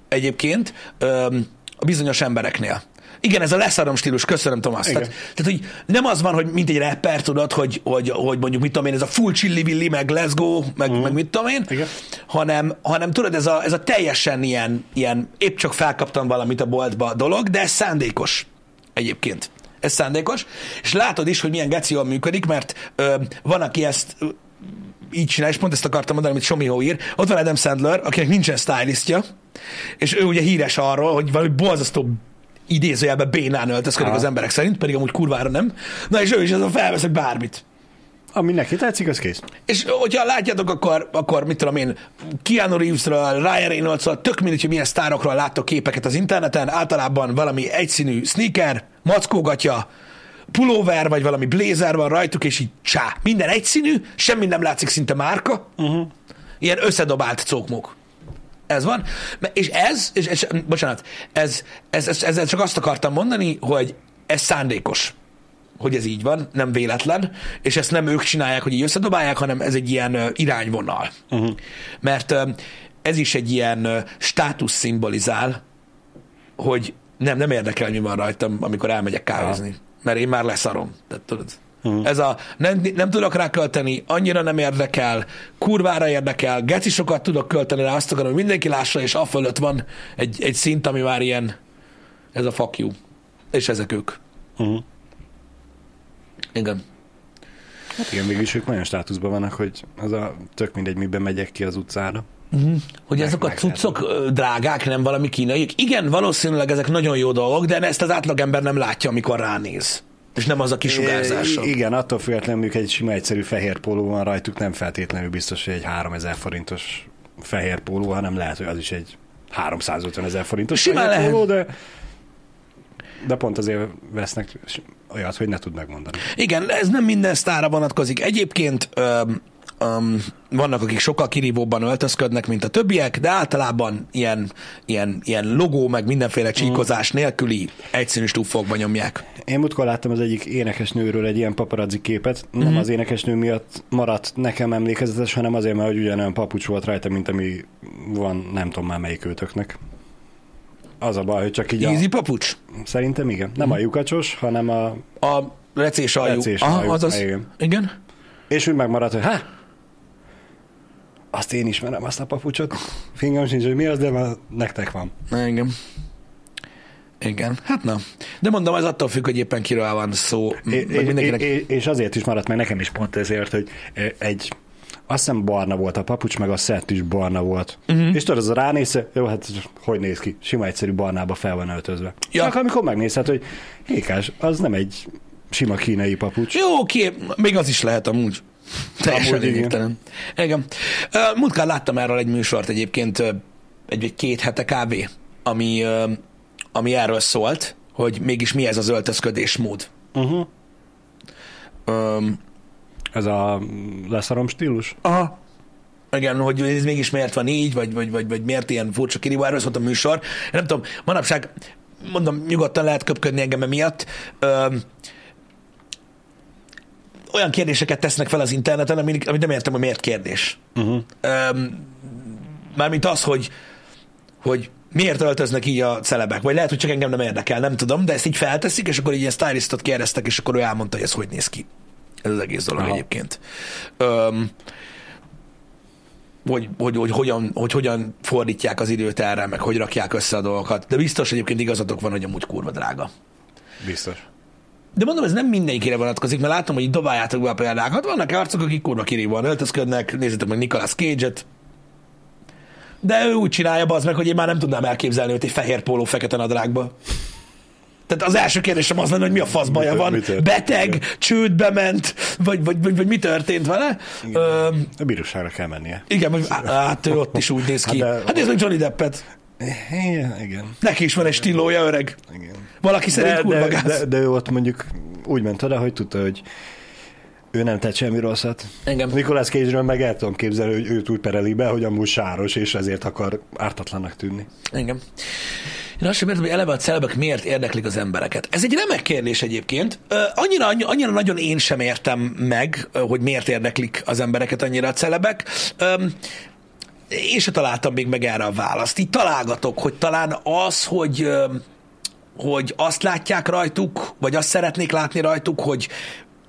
egyébként öm, a bizonyos embereknél. Igen, ez a leszarom stílus, köszönöm Tomás. Igen. Tehát, tehát, hogy nem az van, hogy mint egy rapper, tudod, hogy, hogy, hogy mondjuk mit tudom én, ez a full chilli villi, meg let's go, meg, mm. meg mit tudom én, Igen. hanem, hanem tudod, ez a, ez a teljesen ilyen, ilyen épp csak felkaptam valamit a boltba dolog, de ez szándékos egyébként. Ez szándékos, és látod is, hogy milyen geci működik, mert ö, van, aki ezt ö, így csinál, és pont ezt akartam mondani, amit Somihó ír. Ott van Adam Sandler, akinek nincsen stylistja, és ő ugye híres arról, hogy valami borzasztó idézőjelben bénán öltözködik az emberek szerint, pedig amúgy kurvára nem. Na és ő is azon felveszek bármit. Ami neki tetszik, az kész. És hogyha látjátok, akkor, akkor mit tudom én, Keanu Reevesről, Ryan Reynoldsról, tök mindegy, hogy milyen sztárokról láttok képeket az interneten, általában valami egyszínű sneaker, mackógatja, pulóver, vagy valami blazer van rajtuk, és így csá. Minden egyszínű, semmi nem látszik szinte márka. Uh-huh. Ilyen összedobált cókmok. Ez van. És ez, és, és bocsánat, ez, ez, ez, ezzel csak azt akartam mondani, hogy ez szándékos hogy ez így van, nem véletlen, és ezt nem ők csinálják, hogy így összedobálják, hanem ez egy ilyen irányvonal. Uh-huh. Mert ez is egy ilyen státusz szimbolizál, hogy nem, nem érdekel, mi van rajtam, amikor elmegyek kávézni. Mert én már leszarom. Tehát, tudod, uh-huh. Ez a nem, nem tudok rá költeni, annyira nem érdekel, kurvára érdekel, geci sokat tudok költeni rá, azt akarom, hogy mindenki lássa, és a fölött van egy, egy szint, ami már ilyen, ez a fuck you. És ezek ők. Uh-huh. Igen. Hát igen, mégis ők olyan státuszban vannak, hogy az a tök mindegy, miben megyek ki az utcára. Hogy Meg- ezek a cuccok ö, drágák, nem valami kínaiak. Igen, valószínűleg ezek nagyon jó dolgok, de ezt az átlagember nem látja, amikor ránéz. És nem az a kisugárzása. I- igen, attól függetlenül mondjuk egy sima egyszerű fehér póló van rajtuk, nem feltétlenül biztos, hogy egy 3000 forintos fehér póló, hanem lehet, hogy az is egy 350 ezer forintos Simán lehet. póló, de, de pont azért vesznek olyat, hogy ne tud megmondani. Igen, ez nem minden sztára vonatkozik. Egyébként öm, öm, vannak, akik sokkal kirívóbban öltözködnek, mint a többiek, de általában ilyen, ilyen, ilyen logó, meg mindenféle csíkozás nélküli egyszínű stúfokba nyomják. Én múltkor láttam az egyik énekesnőről egy ilyen paparazzi képet. Nem uh-huh. az énekesnő miatt maradt nekem emlékezetes, hanem azért, mert hogy ugyanolyan papucs volt rajta, mint ami van nem tudom már melyik őtöknek. Az a baj, hogy csak így Easy a, papucs? Szerintem igen. Nem Mhm. a lyukacsos, hanem a... A recés aljú. Recés Aha, aljú, azaz. igen. Igen. És úgy megmaradt, hogy hát, azt én ismerem, azt a papucsot. Fingam sincs, hogy mi az, de már nektek van. Igen. Igen, hát na. De mondom, ez attól függ, hogy éppen kiről van szó. É, mindenkinek... é, é, és azért is maradt meg nekem is pont ezért, hogy egy azt hiszem barna volt a papucs, meg a szett is barna volt. Uh-huh. És tudod, az a ránézve, jó, hát hogy néz ki? Sima egyszerű barnába fel van öltözve. Ja. Csak amikor megnézed, hogy hékás, az nem egy sima kínai papucs. Jó, oké, még az is lehet amúgy. Teljesen lényegtelen. Igen. Múltkor láttam erről egy műsort egyébként, egy, egy két hete kávé, ami, ami erről szólt, hogy mégis mi ez az öltözködésmód. Uh-huh. Ez a leszarom stílus? Aha. Igen, hogy ez mégis miért van így, vagy, vagy, vagy, vagy miért ilyen furcsa kirívó, erről szólt a műsor. Nem tudom, manapság, mondom, nyugodtan lehet köpködni engem emiatt. Öm, olyan kérdéseket tesznek fel az interneten, amit, amit nem értem, hogy miért kérdés. Uh-huh. Öm, mármint az, hogy, hogy miért öltöznek így a celebek, vagy lehet, hogy csak engem nem érdekel, nem tudom, de ezt így felteszik, és akkor így ilyen stylistot kérdeztek, és akkor ő elmondta, hogy ez hogy néz ki. Ez az egész dolog Aha. egyébként. Öm, hogy, hogy, hogy, hogyan, hogy hogyan fordítják az időt erre, meg hogy rakják össze a dolgokat. De biztos egyébként igazatok van, hogy amúgy kurva drága. Biztos. De mondom, ez nem mindenkire vonatkozik, mert látom, hogy így dobáljátok be a példákat. Vannak arcok, akik kurva kirívóan öltözködnek, nézzétek meg Nicolas Cage-et. De ő úgy csinálja, az meg, hogy én már nem tudnám elképzelni őt egy fehér póló fekete nadrágba. Tehát az első kérdésem az lenne, hogy mi a fasz baja van, beteg, csődbe ment, vagy, vagy, vagy, vagy mi történt vele. Öm, A bíróságra kell mennie. igen, vagy, hát ő ott is úgy néz ki. Hát de- Hát nézd meg Johnny Deppet. Igen, igen. Neki is van egy stílója, öreg. igen. Valaki szerint De, kurva de, gáz. de, de, ő ott mondjuk úgy ment oda, hogy tudta, hogy ő nem tett semmi rosszat. Engem. Nicolas cage meg el tudom képzelni, hogy őt úgy pereli be, hogy amúgy sáros, és ezért akar ártatlannak tűnni. Engem. Én azt sem értem, hogy eleve a celebek miért érdeklik az embereket. Ez egy remek kérdés egyébként. Annyira, annyira, nagyon én sem értem meg, hogy miért érdeklik az embereket annyira a celebek. Én se találtam még meg erre a választ. Így találgatok, hogy talán az, hogy, hogy azt látják rajtuk, vagy azt szeretnék látni rajtuk, hogy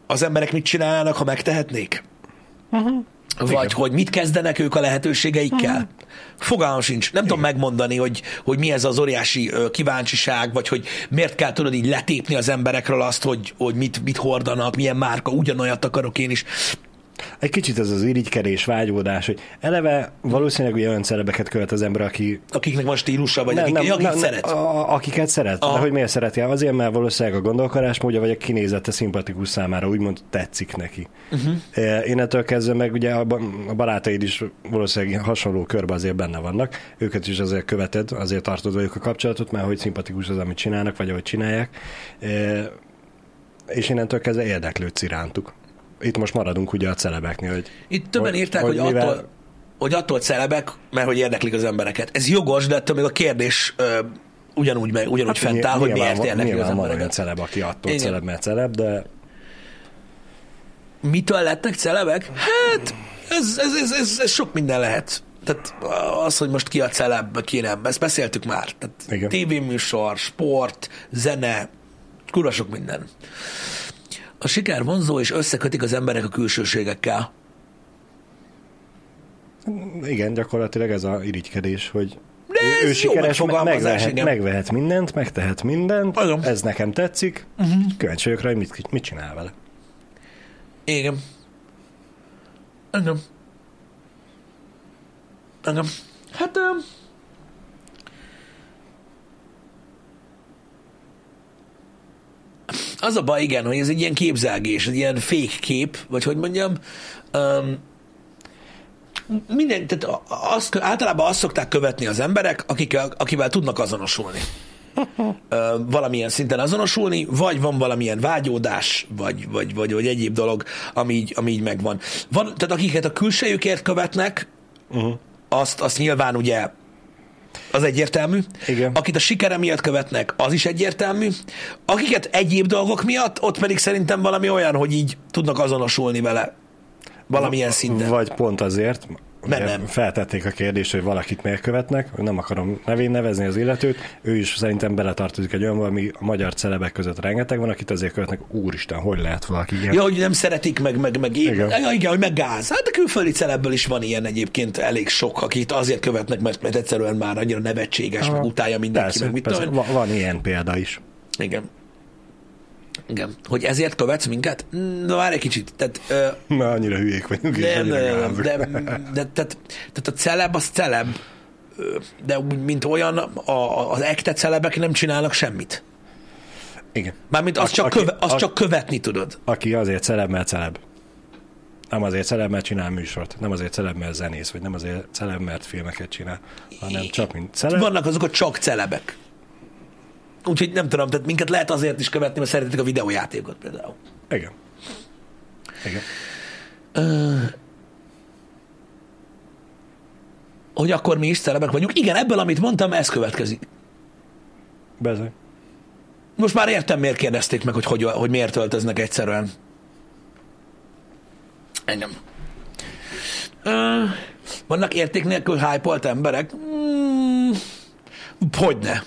az emberek mit csinálnak, ha megtehetnék. Vagy Igen. hogy mit kezdenek ők a lehetőségeikkel. Mhm. Fogalmam sincs. Nem tudom megmondani, hogy, hogy mi ez az óriási kíváncsiság, vagy hogy miért kell tudod így letépni az emberekről azt, hogy, hogy mit, mit hordanak, milyen márka, ugyanolyat akarok én is. Egy kicsit ez az irigykedés, vágyódás, hogy eleve valószínűleg olyan celebeket követ az ember, aki... Akiknek van stílusa, vagy akik, akik ne, szeret. A, akiket szeret. Aha. De hogy miért szereti? Azért, mert valószínűleg a gondolkodásmódja, vagy a kinézete szimpatikus számára, úgymond tetszik neki. Uh-huh. Én ettől kezdve meg ugye a ba- a barátaid is valószínűleg hasonló körbe azért benne vannak. Őket is azért követed, azért tartod velük a kapcsolatot, mert hogy szimpatikus az, amit csinálnak, vagy ahogy csinálják. E, És innentől kezdve érdeklődsz irántuk. Itt most maradunk ugye a celebeknél, hogy Itt többen hogy- írták, hogy hogy, mivel- attól, hogy attól celebek, mert hogy érdeklik az embereket. Ez jogos, de ettől még a kérdés ö, ugyanúgy, meg, ugyanúgy fent áll, hogy miért van- érdekli az van embereket. celeb, aki attól Igen. celeb, mert celeb, de Mitől lettek celebek? Hát, ez, ez, ez, ez, ez sok minden lehet. Tehát az, hogy most ki a celeb, ki nem, ezt beszéltük már. Tehát tévéműsor, sport, zene, kurva sok minden. A siker vonzó és összekötik az emberek a külsőségekkel. igen, gyakorlatilag ez a irigykedés, hogy De ő, ő sikeres, megvehet, igen. megvehet mindent, megtehet mindent, Igen. ez nekem tetszik, uh-huh. kíváncsi vagyok rá, hogy mit, mit csinál vele. Igen. Igen. Igen. Hát... az a baj, igen, hogy ez egy ilyen képzelgés, egy ilyen fake kép, vagy hogy mondjam, um, minden, tehát azt, általában azt szokták követni az emberek, akik, akivel tudnak azonosulni. Ö, valamilyen szinten azonosulni, vagy van valamilyen vágyódás, vagy, vagy, vagy, vagy egyéb dolog, ami így, ami így megvan. Van, tehát akiket a külsejükért követnek, Uh-huh. azt, azt nyilván ugye az egyértelmű. Igen. Akit a sikere miatt követnek, az is egyértelmű. Akiket egyéb dolgok miatt, ott pedig szerintem valami olyan, hogy így tudnak azonosulni vele valamilyen szinten. Vagy pont azért, Ugye nem. feltették a kérdést, hogy valakit miért követnek, nem akarom nevén nevezni az illetőt, ő is szerintem beletartozik egy olyan, ami a magyar celebek között rengeteg van, akit azért követnek, úristen, hogy lehet valaki ilyen? Ja, hogy nem szeretik, meg, meg, meg Igen. Ja, igen, hogy meg gáz. Hát a külföldi celebből is van ilyen egyébként elég sok, akit azért követnek, mert, mert egyszerűen már annyira nevetséges, meg utálja mindenki, Persze, meg mit persze, van, van ilyen példa is. Igen. Igen. Hogy ezért követsz minket? Na, várj egy kicsit. Tehát, ö, Már annyira hülyék vagyunk, és nem, annyira nem, gázok. de, de, tehát, tehát a celeb az celeb, ö, de úgy, mint olyan, a, a- az ekte celebek nem csinálnak semmit. Igen. Mármint azt, csak, aki- köve, azt a- csak követni tudod. Aki azért celeb, mert celeb. Nem azért celeb, mert csinál műsort, nem azért celeb, mert zenész, vagy nem azért celeb, mert filmeket csinál, hanem csak mint celeb. Vannak azok a csak celebek. Úgyhogy nem tudom, tehát minket lehet azért is követni, mert szeretik a videójátékot például. Igen. Igen. Hogy akkor mi is celebek vagyunk. Igen, ebből, amit mondtam, ez következik. Bezony. Most már értem, miért kérdezték meg, hogy, hogy, hogy miért öltöznek egyszerűen. Engem. Ö, vannak érték nélkül hype emberek? Hmm, hogyne.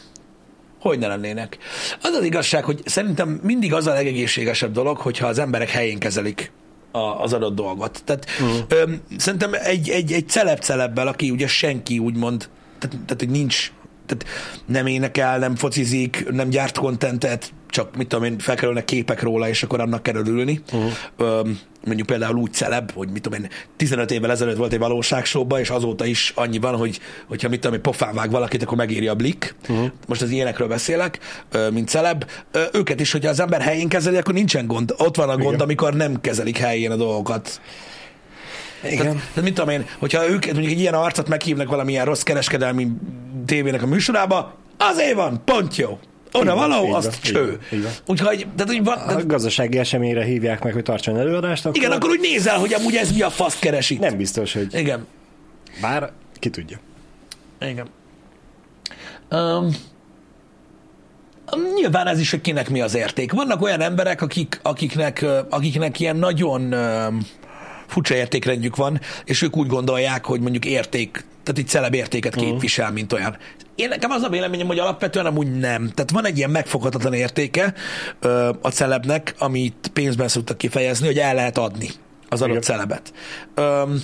Hogyne lennének. Az az igazság, hogy szerintem mindig az a legegészségesebb dolog, hogyha az emberek helyén kezelik a, az adott dolgot. Tehát uh-huh. ö, szerintem egy, egy, egy celeb celebbel, aki ugye senki úgymond, tehát, tehát hogy nincs, tehát nem énekel, nem focizik, nem gyárt kontentet, csak mit tudom én, felkerülnek képek róla, és akkor annak kell örülni. Uh-huh. Ö, mondjuk például úgy celeb, hogy mit tudom én, 15 évvel ezelőtt volt egy valóságsóba, és azóta is annyi van, hogy hogyha mit tudom én, pofán vág valakit, akkor megéri a blik. Uh-huh. Most az ilyenekről beszélek, mint celeb. Őket is, hogyha az ember helyén kezeli, akkor nincsen gond. Ott van a gond, Igen. amikor nem kezelik helyén a dolgokat. Igen. Tehát, tehát mit tudom én, hogyha őket mondjuk egy ilyen arcot meghívnak valamilyen rossz kereskedelmi tévének a műsorába, azért van, pont jó. Oda így azt így cső. Úgyhogy, tehát, hogy van, A tehát, gazdasági eseményre hívják meg, hogy tartson előadást, akkor igen, akkor úgy nézel, hogy amúgy ez mi a fasz keresi. nem biztos, hogy Igen. bár ki tudja. Igen. Um, nyilván ez is, hogy kinek mi az érték. Vannak olyan emberek, akik, akiknek, akiknek ilyen nagyon um, furcsa értékrendjük van, és ők úgy gondolják, hogy mondjuk érték, tehát így celeb értéket képvisel, mint olyan. Én nekem az a véleményem, hogy alapvetően amúgy nem. Tehát van egy ilyen megfoghatatlan értéke ö, a celebnek, amit pénzben szoktak kifejezni, hogy el lehet adni az adott Igen. celebet. Öm,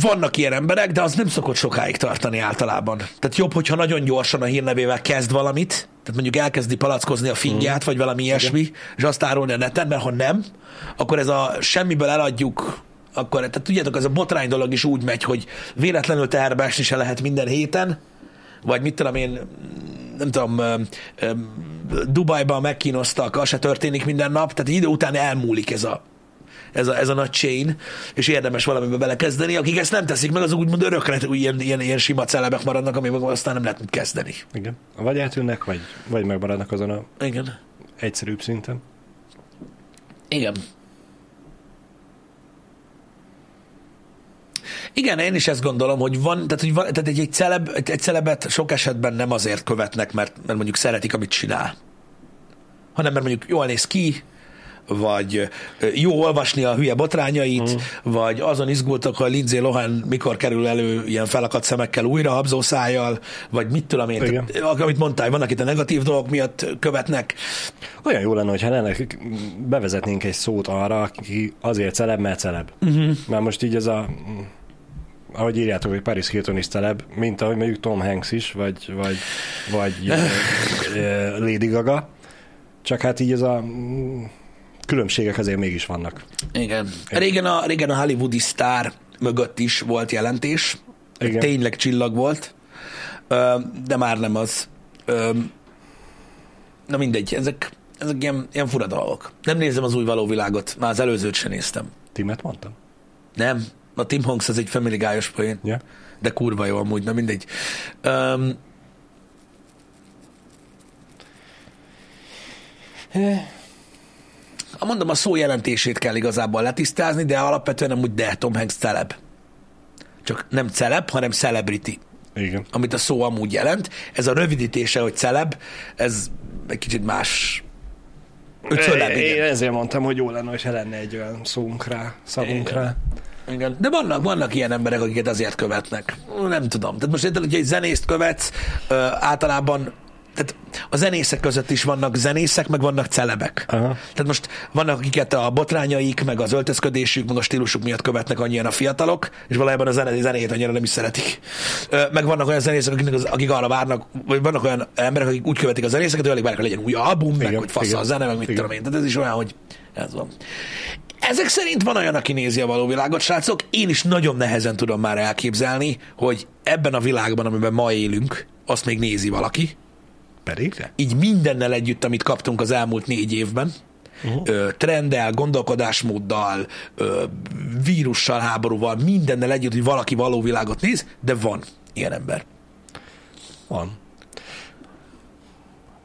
vannak ilyen emberek, de az nem szokott sokáig tartani általában. Tehát jobb, hogyha nagyon gyorsan a hírnevével kezd valamit, tehát mondjuk elkezdi palackozni a fingját, vagy valami ilyesmi, és azt árulni a neten, mert ha nem, akkor ez a semmiből eladjuk, akkor, tehát tudjátok, ez a botrány dolog is úgy megy, hogy véletlenül teherbe esni se lehet minden héten, vagy mit tudom én, nem tudom, Dubajban megkínoztak, az se történik minden nap, tehát idő után elmúlik ez a, ez a, ez a nagy chain, és érdemes valamibe belekezdeni. Akik ezt nem teszik meg, az úgymond örökre ilyen, ilyen, ilyen sima celebek maradnak, amiben aztán nem lehet mit kezdeni. Igen. Vagy eltűnnek, vagy, vagy megmaradnak azon a Igen. egyszerűbb szinten. Igen. Igen, én is ezt gondolom, hogy van, tehát, hogy van, tehát egy, egy, celeb, egy, egy celebet sok esetben nem azért követnek, mert, mert mondjuk szeretik, amit csinál, hanem mert mondjuk jól néz ki, vagy jó olvasni a hülye botrányait, mm. vagy azon izgultak, hogy Lindsay Lohan mikor kerül elő ilyen felakadt szemekkel újra, habzószájjal, vagy mit tudom én, Igen. tehát, amit mondtál, vannak itt a negatív dolgok miatt követnek. Olyan jó lenne, hogyha lenne, bevezetnénk egy szót arra, aki azért celeb, mert celeb. Uh-huh. Mert most így ez a ahogy írjátok, hogy Paris Hilton is celeb, mint ahogy mondjuk Tom Hanks is, vagy, vagy, vagy Lady Gaga. Csak hát így ez a különbségek azért mégis vannak. Igen. Régen a, régen a hollywoodi sztár mögött is volt jelentés. Igen. Tényleg csillag volt. De már nem az. Na mindegy, ezek, ezek ilyen, ilyen fura dolgok. Nem nézem az új való világot, már az előzőt sem néztem. Timet mondtam? Nem, a Tim Hanks az egy Family Guy-os poén, Ja. de kurva jó amúgy, na mindegy. Um, mondom, a szó jelentését kell igazából letisztázni, de alapvetően nem úgy, de Tom Hanks celeb. Csak nem celeb, hanem celebrity, Igen. amit a szó amúgy jelent. Ez a rövidítése, hogy celeb, ez egy kicsit más. Ő celeb, Én igen. ezért mondtam, hogy jó lenne, hogyha lenne egy olyan szónk rá, szavunk Igen. rá. Igen. De vannak, vannak ilyen emberek, akiket azért követnek. Nem tudom. Tehát most érted, hogy egy zenészt követsz, általában tehát a zenészek között is vannak zenészek, meg vannak celebek. Aha. Tehát most vannak, akiket a botrányaik, meg az öltözködésük, meg a stílusuk miatt követnek annyian a fiatalok, és valójában a zene, zenét annyira nem is szeretik. Meg vannak olyan zenészek, akik, az, akik arra várnak, vagy vannak olyan emberek, akik úgy követik a zenészeket, hogy alig várják, hogy legyen új album, meg Igen, hogy fasz igen, a zene, meg mit igen. tudom én. Tehát ez is olyan, hogy ez van. Ezek szerint van olyan, aki nézi a való világot, srácok. Én is nagyon nehezen tudom már elképzelni, hogy ebben a világban, amiben ma élünk, azt még nézi valaki. Pedig? Így mindennel együtt, amit kaptunk az elmúlt négy évben, uh-huh. trenddel, gondolkodásmóddal, vírussal, háborúval, mindennel együtt, hogy valaki való világot néz, de van ilyen ember. Van.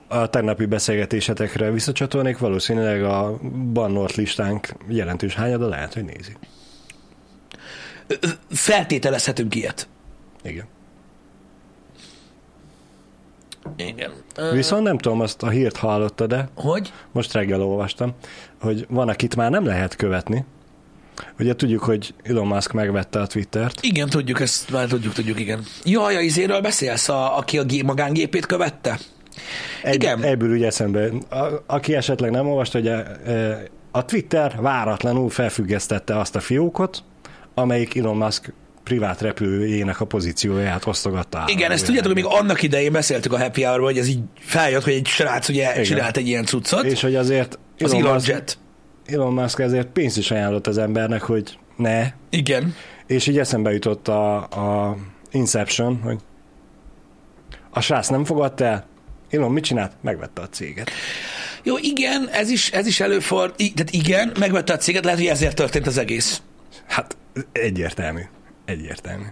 A tegnapi beszélgetésetekre visszacsatolnék, valószínűleg a bannort listánk jelentős hányada lehet, hogy nézi. Feltételezhetünk ilyet. Igen. Igen. Viszont nem tudom, azt a hírt hallotta, de Hogy? most reggel olvastam, hogy van, akit már nem lehet követni. Ugye tudjuk, hogy Elon Musk megvette a Twittert. Igen, tudjuk, ezt már tudjuk, tudjuk, igen. Jaj, a izéről beszélsz, a, aki a gé- magángépét követte? Egy, Igen. Egyből úgy eszembe. A, aki esetleg nem olvasta, hogy a, a Twitter váratlanul felfüggesztette azt a fiókot, amelyik Elon Musk privát repülőjének a pozícióját osztogatta. Igen, ezt tudjátok, hogy még annak idején beszéltük a Happy hour hogy ez így feljött, hogy egy srác ugye Igen. csinált egy ilyen cuccot. És hogy azért az Elon Elon Jet. Elon Musk ezért pénzt is ajánlott az embernek, hogy ne, Igen. és így eszembe jutott a, a Inception, hogy a srác nem fogadta el, Elon mit csinált? Megvette a céget. Jó, igen, ez is, ez is előfordul. Tehát igen, megvette a céget, lehet, hogy ezért történt az egész. Hát egyértelmű. Egyértelmű.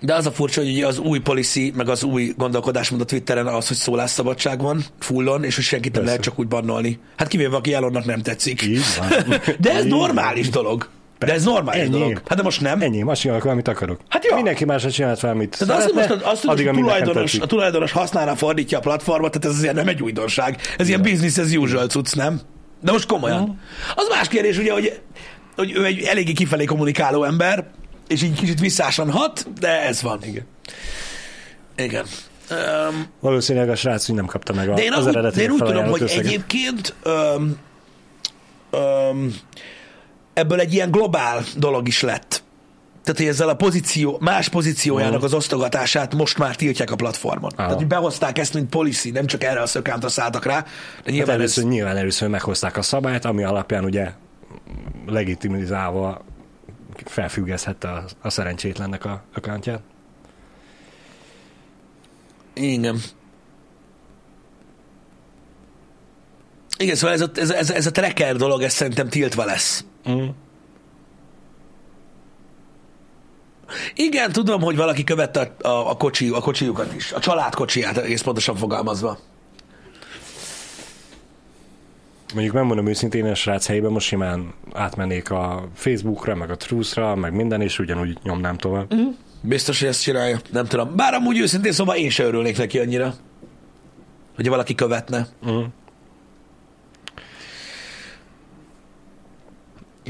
De az a furcsa, hogy az új policy, meg az új gondolkodásmód a Twitteren az, hogy szólásszabadság van, fullon, és hogy senkit nem lehet csak úgy bannolni. Hát kivéve, aki Elonnak nem tetszik. Így van. De ez Így normális dolog. De ez normális Ennyi. dolog. Hát de most nem. Ennyi, azt csinálok, amit akarok. Hát jó. Mindenki másra csinált valamit Tehát azt, hogy most azt, hogy addig, nekem tulajdonos, a tulajdonos használra fordítja a platformot, tehát ez azért nem egy újdonság. Ez ilyen business as usual cucc, nem? De most komolyan. Az más kérdés ugye, hogy, hogy ő egy eléggé kifelé kommunikáló ember, és így kicsit visszásan hat, de ez van. Igen. Igen. Um, Valószínűleg a srác úgy nem kapta meg a, de én, az de eredeti én úgy tudom, hogy összeget. egyébként um, um, ebből egy ilyen globál dolog is lett. Tehát, hogy ezzel a pozíció, más pozíciójának Mhm. az osztogatását most már tiltják a platformon. Tehát, hogy behozták ezt, mint policy, nem csak erre a szökántra szálltak rá, de Hát nyilván ez, először, nyilván először meghozták a szabályt, ami alapján ugye legitimizálva felfüggeszthette a, a szerencsétlennek a accountját. Igen. Igen, szóval ez a, ez, ez, ez a tracker dolog, ez szerintem tiltva lesz. Mm. Igen, tudom, hogy valaki követte a, a, a, kocsi, a kocsijukat is. A család kocsiját, egész pontosan fogalmazva. Mondjuk megmondom őszintén, én a srác helyében most simán átmennék a Facebookra, meg a Truthra, meg minden, és ugyanúgy nyomnám tovább. Mm. Biztos, hogy ezt csinálja. Nem tudom. Bár amúgy őszintén szóval én se örülnék neki annyira. Hogyha valaki követne. Mm.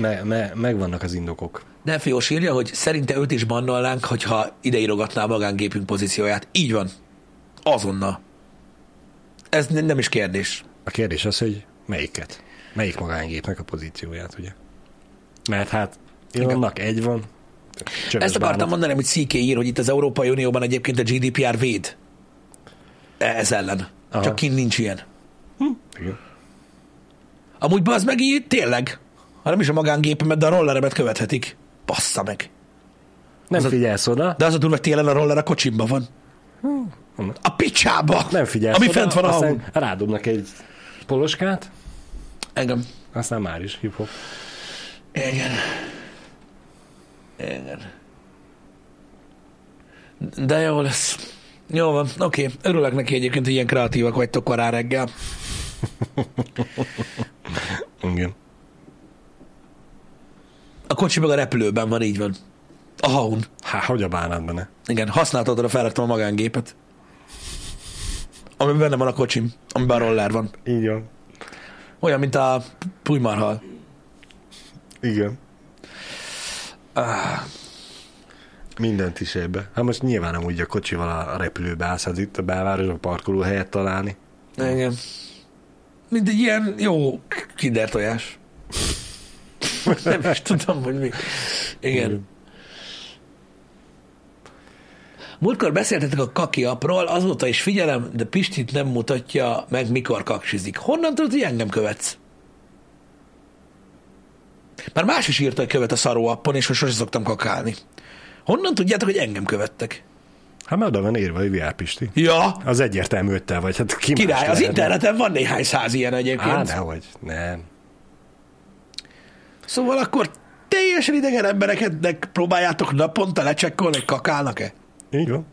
Me, me, megvannak az indokok. De Fiós írja, hogy szerinte őt is bannolnánk, hogyha ideírogatná a magángépünk pozícióját. Így van. Azonnal. Ez ne- nem is kérdés. A kérdés az, hogy melyiket? Melyik magángépnek a pozícióját, ugye? Mert hát Ilonnak egy van. Csöves Ezt akartam bánat. mondani, hogy CK ír, hogy itt az Európai Unióban egyébként a GDPR véd ez ellen. Aha. Csak kint nincs ilyen. Igen. Amúgy az meg így tényleg, ha nem is a magángépemet, de a rolleremet követhetik. Bassza meg. Nem Az a- figyelsz oda, De az a durva, télen a roller a kocsimba van. A picsába! nem figyelsz Ami oda, fent van a aztán hang. rádobnak egy poloskát, Engem. aztán már is hip-hop. Igen. Igen. De jó lesz. Jó van, oké. Örülök neki egyébként, hogy ilyen kreatívak vagytok korán reggel. Igen. A kocsi meg a repülőben van, így van. A haun. Há, hogy a bánatban ne? Igen, használtad oda felraktam a magángépet. Amiben benne van a kocsim, amiben a roller van. Így van. Olyan, mint a pulymarhal. Igen. Ah, Mindent is ebbe. Hát most nyilván nem úgy a kocsival a repülőbe állsz, hát itt a belvárosban parkoló helyet találni. igen. Mint egy ilyen jó kinder tojás. Nem is tudom, hogy mi. Igen. Múltkor beszéltetek a kaki apról, azóta is figyelem, de Pistit nem mutatja meg, mikor kaksizik. Honnan tudod, hogy engem követsz? Már más is írta, hogy követ a szaró appon, és hogy sose szoktam kakálni. Honnan tudjátok, hogy engem követtek? Hát mert oda van írva, hogy VR Pisti. Ja, Az egyértelmű öttel vagy. Hát ki király, az interneten van néhány száz ilyen egyébként. nehogy. Nem. Szóval akkor teljesen idegen embereket próbáljátok naponta lecsekkolni, hogy kakálnak-e? Így van.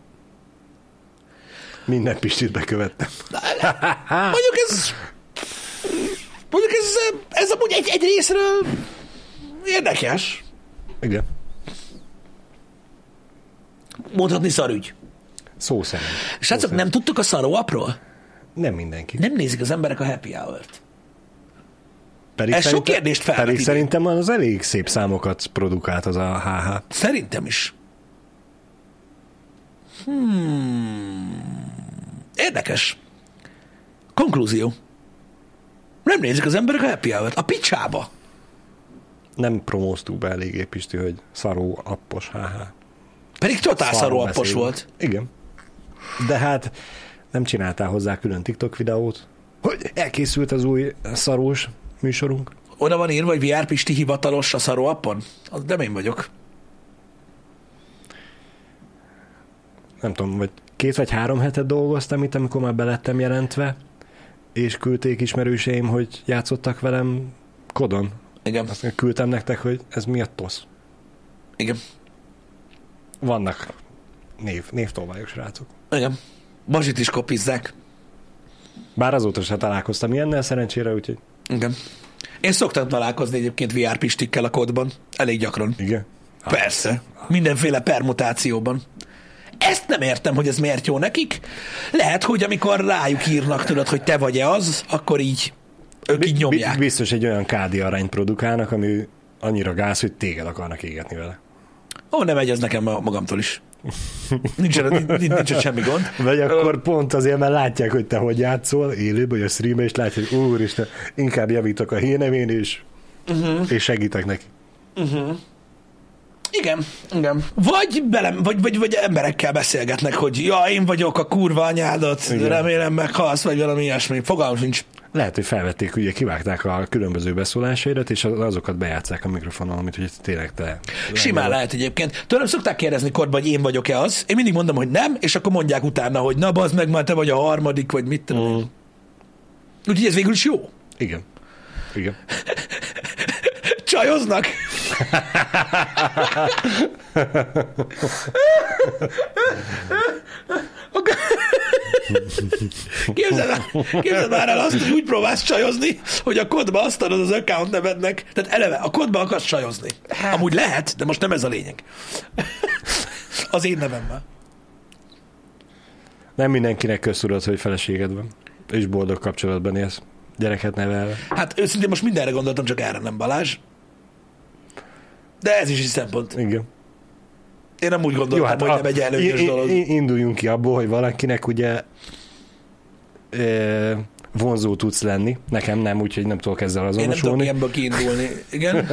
Minden Pistit bekövettem. Mondjuk ez... Mondjuk ez, ez amúgy egy, egy részről érdekes. Igen. Mondhatni szarügy. Szó szerint. Srácok, nem tudtok a szaró apról? Nem mindenki. Nem nézik az emberek a happy hour-t. Pedig Ez sok kérdést felvet Pedig idén. szerintem az elég szép számokat produkált az a HH. Szerintem is. Hmm. Érdekes. Konklúzió. Nem nézik az emberek a happy hour-t. A picsába. Nem promóztuk be eléggé, Pisti, hogy szaró appos HH. Pedig totál szaró appos beszélünk. volt. Igen. De hát nem csináltál hozzá külön TikTok videót, hogy elkészült az új szarós műsorunk. Oda van írva, hogy VR Pisti hivatalos a szaró appon? Az nem én vagyok. Nem tudom, vagy két vagy három hetet dolgoztam itt, amikor már belettem jelentve, és küldték ismerőseim, hogy játszottak velem kodon. Igen. Azt küldtem nektek, hogy ez mi a tosz. Igen. Vannak név, névtolványos srácok. Igen. Bazsit is kopizzák. Bár azóta sem találkoztam ilyennel szerencsére, úgyhogy Igen. Én szoktam találkozni egyébként VR Pistikkel a kódban. Elég gyakran. igen. Persze. Mindenféle permutációban. Ezt nem értem, hogy ez miért jó nekik. Lehet, hogy amikor rájuk írnak, tudod, hogy te vagy-e az, akkor így ők így nyomják. Bi- Biztos egy olyan KD arányt produkálnak, ami annyira gáz, hogy téged akarnak égetni vele. Ó, nem megy ez nekem ma- magamtól is. Nincs, nincs ott semmi gond. Vagy akkor pont azért, mert látják, hogy te hogy játszol élőben, vagy a streamben, és látják, hogy úristen, inkább javítok a hírnevén, és, uh-huh. és segítek neki. Igen, igen. Vagy, belem, vagy, vagy, vagy emberekkel beszélgetnek, hogy ja, én vagyok a kurva anyádat, Igen. remélem meghalsz, vagy valami ilyesmi. Fogalmam sincs. Lehet, hogy felvették, ugye kivágták a különböző beszólásaidat, és azokat bejátszák a mikrofonon, amit hogy tényleg te. Simán lehet egyébként. Tőlem szokták kérdezni korba, hogy én vagyok-e az. Én mindig mondom, hogy nem, és akkor mondják utána, hogy na bazd meg, már te vagy a harmadik, vagy mit tudom. Mm. Úgyhogy ez végül is jó. Igen. Igen. Csajoznak. Képzeld, el- képzeld már el azt, hogy úgy próbálsz csajozni, hogy a kodba azt adod az account nevednek. Tehát eleve a kodba akarsz csajozni. Amúgy lehet, de most nem ez a lényeg. Az én nevemmel. Nem mindenkinek köztudott, hogy feleséged van, és boldog kapcsolatban élsz. Gyereket nevelve. Hát őszintén most mindenre gondoltam, csak erre nem Balázs. De ez is egy szempont. Igen. Én nem úgy gondoltam, hogy nem egy előnyös i- dolog. Induljunk ki abból, hogy valakinek ugye e, vonzó tudsz lenni. Nekem nem, úgyhogy nem tudok ezzel Én nem tudok azonosulni. ilyenből kiindulni. Igen.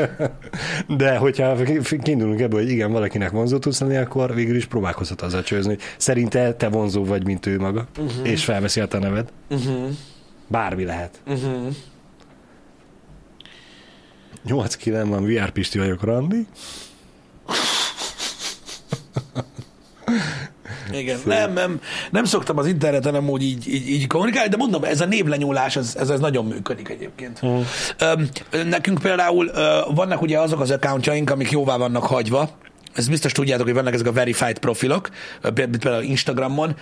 De hogyha kiindulunk ebből, hogy igen, valakinek vonzó tudsz lenni, akkor végül is próbálkozhat azzal csőzni, hogy szerinte te vonzó vagy, mint ő maga, uh-huh. és felveszi a te neved. Uh-huh. Bármi lehet. Uh-huh. 8 9 van, VR Pisti vagyok, Randi. Igen, nem, nem, nem szoktam az interneten amúgy így, így, így kommunikálni, de mondom, ez a névlenyúlás, ez, ez, ez nagyon működik egyébként. Mm. Öm, nekünk például ö, vannak ugye azok az accountjaink, amik jóvá vannak hagyva, ezt biztos tudjátok, hogy vannak ezek a verified profilok, például Instagramon.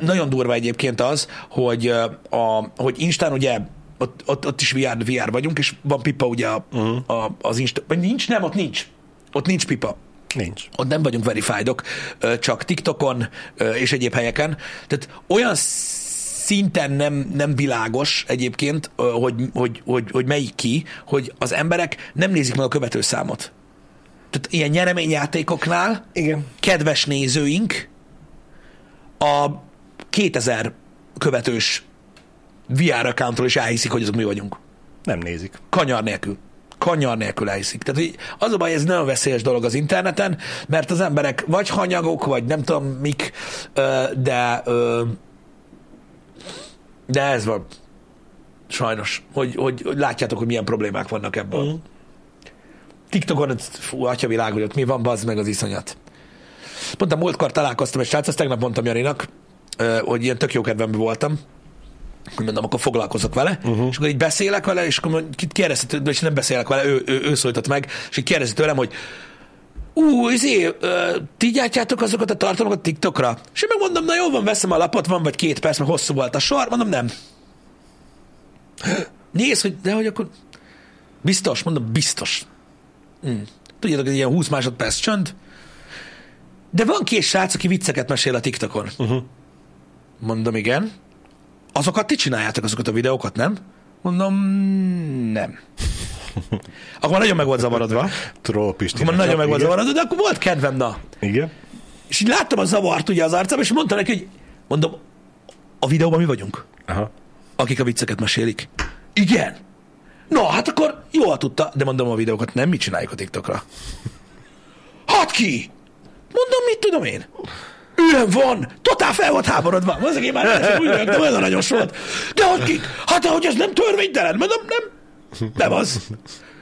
Nagyon durva egyébként az, hogy, a, hogy Instán ugye ott, ott, ott is VR, VR vagyunk, és van pipa ugye a, uh-huh. a, az Insta, vagy nincs? Nem, ott nincs. Ott nincs pipa Nincs. ott nem vagyunk verifiedok, csak TikTokon és egyéb helyeken. Tehát olyan szinten nem, nem világos egyébként, hogy, hogy, hogy, hogy melyik ki, hogy az emberek nem nézik meg a követőszámot. Tehát ilyen nyereményjátékoknál Igen. kedves nézőink a 2000 követős VR accountról is elhiszik, hogy azok mi vagyunk. Nem nézik. Kanyar nélkül. Kanyar nélkül elhiszik. Tehát hogy az a baj, ez nagyon veszélyes dolog az interneten, mert az emberek vagy hanyagok, vagy nem tudom mik, de de ez van. Sajnos, hogy, hogy, hogy látjátok, hogy milyen problémák vannak ebből. Mm. TikTokon, fú, atya világ, hogy ott mi van, bazd meg az iszonyat. Pont a múltkor találkoztam egy srác, azt tegnap mondtam Janinak, hogy ilyen tök jó kedvemben voltam, mondom, akkor foglalkozok vele, uh-huh. és akkor így beszélek vele, és akkor kérdezte, tőle, és nem beszélek vele, ő, ő, ő szólított meg, és így kérdezi tőlem, hogy ú, izé, ti gyártjátok azokat a tartalmakat TikTokra? És én megmondom, na jó van, veszem a lapot, van vagy két perc, mert hosszú volt a sor, mondom, nem. Nézd, hogy, de hogy akkor biztos, mondom, biztos. Mm. Tudjátok, ez ilyen 20 másodperc csönd, de van két srác, aki vicceket mesél a TikTokon. Uh-huh. Mondom, igen. Azokat ti csináljátok, azokat a videókat, nem? Mondom, nem. Akkor nagyon meg volt zavarodva. Troll Pisti. Akkor nagyon meg volt zavarodva, de akkor volt kedvem, na. Igen. És így láttam a zavart ugye az arcában, és mondta neki, hogy mondom, a videóban mi vagyunk, Aha. akik a vicceket mesélik. Igen. No, hát akkor jól tudta, de mondom a videókat nem mi csináljuk a TikTokra. Hát ki? Mondom, mit tudom én? Ilyen van, totál fel volt háborodva. Mondom, én már nem úgy rögtem, olyan aranyos volt. De hogy ki? Hát de hogy ez nem törvénytelen? Mondom, nem. Nem az.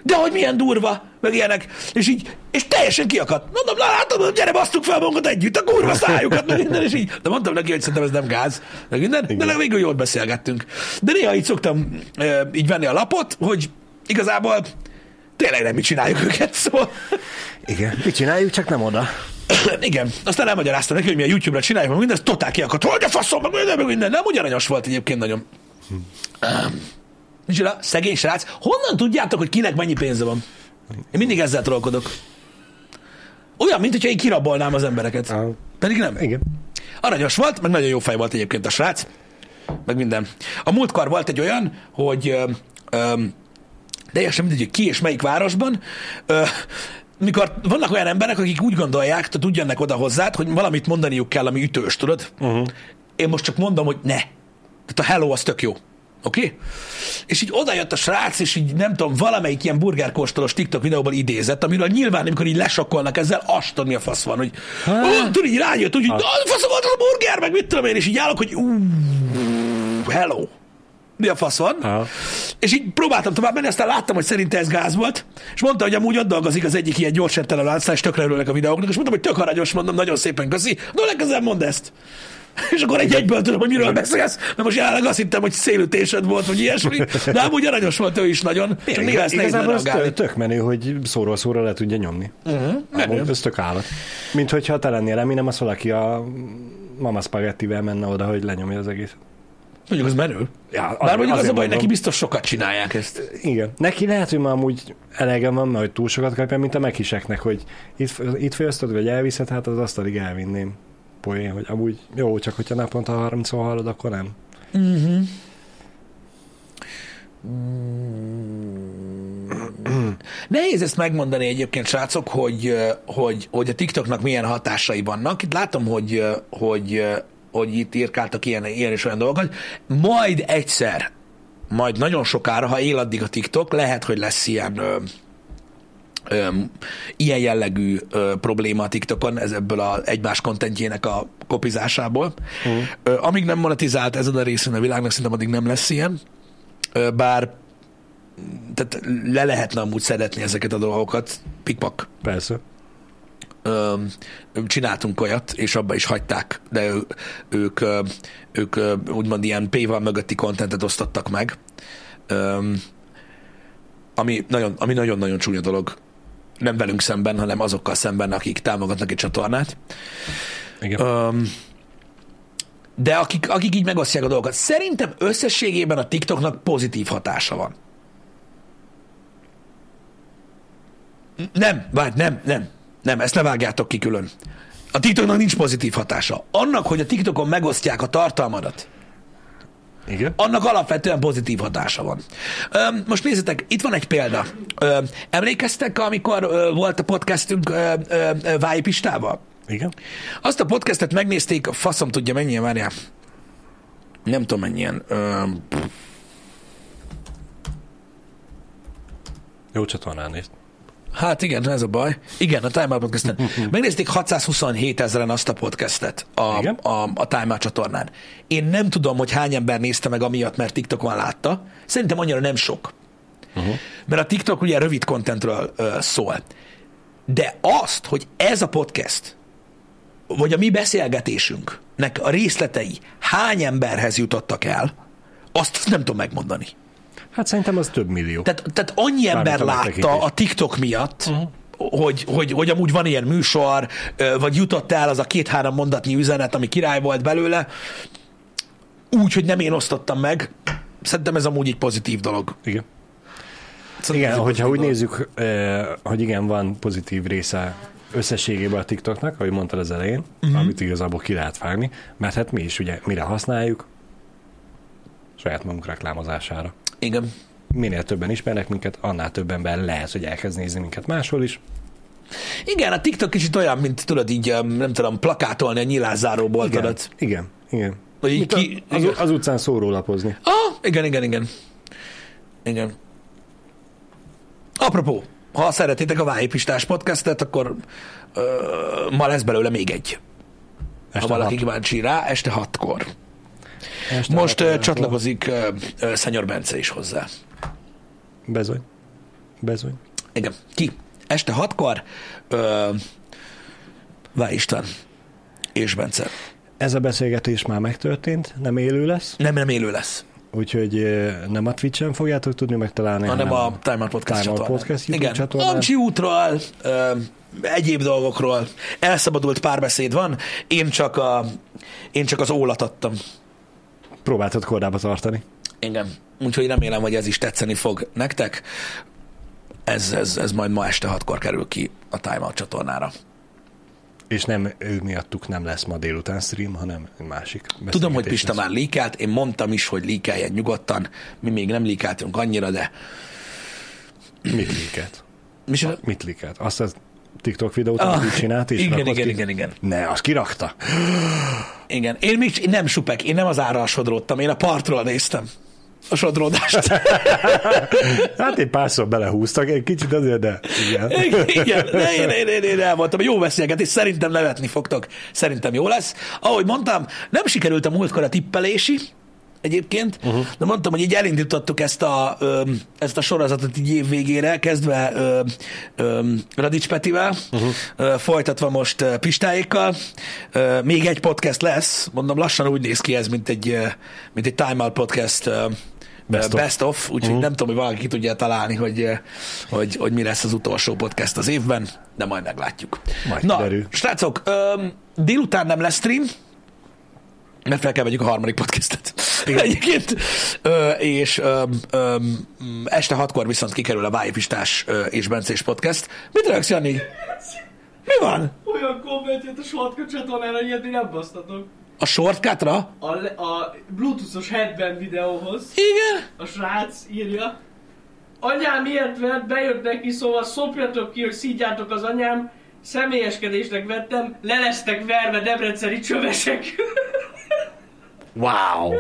De hogy milyen durva, meg ilyenek. És így, és teljesen kiakadt. Mondom, na látod, gyere, basztuk fel magunkat együtt, a kurva szájukat, meg minden, és így. De mondtam neki, hogy szerintem ez nem gáz, meg minden, de legalább végül jól beszélgettünk. De néha így szoktam e, így venni a lapot, hogy igazából tényleg nem mi csináljuk őket, szóval Igen. Mit csináljuk, csak nem oda. igen, aztán elmagyaráztam neki, hogy mi a YouTube-ra csináljuk, meg minden, ez totál kiakadt, hogy a faszom, meg minden, meg minden, nem ugyananyos volt egyébként nagyon. Micsoda, szegény srác, honnan tudjátok, hogy kinek mennyi pénze van? Én mindig ezzel trollkodok. Olyan, mint hogyha én kirabolnám az embereket. Ah. Pedig nem. Igen. Aranyos volt, meg nagyon jó fej volt egyébként a srác, meg minden. A múltkor volt egy olyan, hogy ö, ö, teljesen mindegy, hogy ki és melyik városban, ö, mikor vannak olyan emberek, akik úgy gondolják, tehát úgy jönnek oda hozzád, hogy valamit mondaniuk kell, ami ütős, tudod? Uh-huh. Én most csak mondom, hogy ne. Tehát a hello az tök jó. Oké? Okay? És így oda jött a srác, és így nem tudom, valamelyik ilyen burgerkóstolós TikTok videóban idézett, amiről nyilván, amikor így lesokkolnak ezzel, azt tudni a fasz van, hogy tudod, így rájött, úgy, hogy fasz volt az a burger, meg mit tudom én, és így állok, hogy ú, hello mi a fasz van, Aha. és így próbáltam tovább menni, aztán láttam, hogy szerinte ez gáz volt, és mondta, hogy amúgy ott dolgozik az egyik ilyen gyors láncszál, és tökre örülnek a videóknak, és mondtam, hogy tök aranyos, mondom, nagyon szépen köszi, no legközelebb mondd ezt. És akkor egy egyből tudom, hogy miről beszélsz, mert most jelenleg azt hittem, hogy szélütésed volt, vagy ilyesmi, de amúgy aranyos volt ő is nagyon. Csak néha ezt Igazából ez tök menő, hogy szóról szóra le tudja nyomni. Uh-huh, ez tök állat. Mint hogyha te lennél remélem, az valaki a mama spagettivel menne oda, hogy lenyomja az egész. Mondjuk az menő. Ja, Bár mondjuk az a baj, neki biztos sokat csinálják ezt. Igen. Neki lehet, hogy már amúgy elegem van, mert hogy túl sokat kapja, mint a mekiseknek, hogy itt, itt főzted, vagy elviszed, hát az asztalig elvinném. Poén, hogy amúgy jó, csak hogyha naponta 30 hallod, akkor nem. Mm-hmm. Nehéz ezt megmondani egyébként, srácok, hogy, hogy, hogy a TikToknak milyen hatásai vannak. Itt látom, hogy, hogy hogy itt írkáltak ilyen, ilyen és olyan dolgokat. Majd egyszer, majd nagyon sokára, ha él addig a TikTok, lehet, hogy lesz ilyen ö, ö, ilyen jellegű ö, probléma a TikTokon, ez ebből a egymás kontentjének a kopizásából. Uh. Ö, amíg nem monetizált ez a részén a világnak, szerintem addig nem lesz ilyen. Ö, bár tehát le lehetne amúgy szedetni ezeket a dolgokat, pikpak. Persze csináltunk olyat, és abba is hagyták, de ő, ők, ők úgymond ilyen paywall mögötti kontentet osztottak meg, ami nagyon, ami nagyon-nagyon csúnya dolog. Nem velünk szemben, hanem azokkal szemben, akik támogatnak egy csatornát. Igen. Ö, de akik, akik így megosztják a dolgokat. Szerintem összességében a TikToknak pozitív hatása van. Nem, várj, nem, nem. Nem, ezt ne vágjátok ki külön. A TikToknak nincs pozitív hatása. Annak, hogy a TikTokon megosztják a tartalmadat, igen. Annak alapvetően pozitív hatása van. Most nézzétek, itt van egy példa. Emlékeztek, amikor volt a podcastünk Váj Pistával? Igen. Azt a podcastet megnézték, faszom tudja mennyien, várjál. Nem tudom mennyien. Jó csatornán nézt. Hát igen, ez a baj. Igen, a Time Out podcasten. Megnézték 627 ezeren azt a podcastet a, a, a Time Out csatornán. Én nem tudom, hogy hány ember nézte meg amiatt, mert TikTokon látta. Szerintem annyira nem sok. Uh-huh. Mert a TikTok ugye rövid contentről uh, szól. De azt, hogy ez a podcast, vagy a mi beszélgetésünknek a részletei hány emberhez jutottak el, azt nem tudom megmondani. Hát szerintem az több millió. Tehát, tehát annyi ember látta a TikTok miatt, uh-huh hogy, hogy, hogy amúgy van ilyen műsor, vagy jutott el az a két-három mondatnyi üzenet, ami király volt belőle, úgy, hogy nem én osztottam meg. Szerintem ez amúgy egy pozitív dolog. Igen. Szerintem igen, hogyha úgy dolog. nézzük, hogy igen, van pozitív része összességében a TikToknak, ahogy mondtad az elején, uh-huh. amit igazából ki lehet vágni, mert hát mi is ugye mire használjuk? Saját magunk reklámozására. Igen. Minél többen ismernek minket, annál több ember lehet, hogy elkezd nézni minket máshol is. Igen, a TikTok kicsit olyan, mint tudod így, nem tudom, plakátolni a nyilászáróból, igen, tudod. Igen, igen. Vagy így ki, az, igen. az utcán szórólapozni. Ah, igen, igen, igen. Igen. Apropó, ha szeretitek a Vájépistás podcastet, akkor ö, ma lesz belőle még egy. Este ha valaki kíváncsi rá, este hatkor. Este Most uh, csatlakozik uh, uh, Szenyor Bence is hozzá. Bezony. Bezony. Igen. Ki? Este hatkor uh, Vá István és Bence. Ez a beszélgetés már megtörtént, nem élő lesz? Nem, nem élő lesz. Úgyhogy nem a Twitch-en fogjátok tudni megtalálni, hanem, hanem a Time Out Podcast, Time Out Podcast YouTube Igen. csatornán. Amcsi útról, uh, egyéb dolgokról elszabadult párbeszéd van, én csak, a, én csak az ólat adtam próbáltad kordába tartani. Igen. Úgyhogy remélem, hogy ez is tetszeni fog nektek. Ez, ez, ez majd ma este hatkor kerül ki a Time Out csatornára. És nem ő miattuk nem lesz ma délután stream, hanem másik. Tudom, hogy Pista lesz. már líkált, én mondtam is, hogy líkeljen nyugodtan. Mi még nem líkáltunk annyira, de... Mit líkelt? Mi Mit líkelt? Azt az TikTok videót, ah, amit csinált, és igen, igen, igen, igen. Ne, azt kirakta. Igen. Én, még, én nem supek, én nem az ára sodródtam, én a partról néztem. a sodródást. Hát egy párszor belehúztak, egy kicsit azért, de igen. Igen, de én, én, én, én elmondtam, jó beszélgetés, szerintem nevetni fogtok, szerintem jó lesz. Ahogy mondtam, nem sikerült a múltkor a tippelési, egyébként, uh-huh. de mondtam, hogy így elindítottuk ezt a, ö, ezt a sorozatot így év végére, kezdve ö, ö, Radics Petivel, uh-huh. ö, folytatva most ö, Pistáékkal. Ö, még egy podcast lesz, mondom, lassan úgy néz ki ez, mint egy, mint egy Time Out podcast ö, Best of. best of úgyhogy uh-huh. nem tudom, hogy valaki ki tudja találni, hogy, hogy, hogy mi lesz az utolsó podcast az évben, de majd meglátjuk. Majd Na, kiderül. srácok, ö, délután nem lesz stream, mert fel kell vegyük a harmadik podcastet. Egyébként. Ö, és ö, ö, este hatkor viszont kikerül a Vájpistás és Bencés podcast. Mit rögsz, Jani? Mi van? Olyan komment jött a shortcut csatornára, hogy ilyet még nem basztatok. A shortcutra? A, a bluetoothos headband videóhoz Igen. a srác írja, anyám miért vett, bejött neki, szóval szopjatok ki, hogy szídjátok az anyám, személyeskedésnek vettem, le lesztek verve debreceni csövesek. Wow!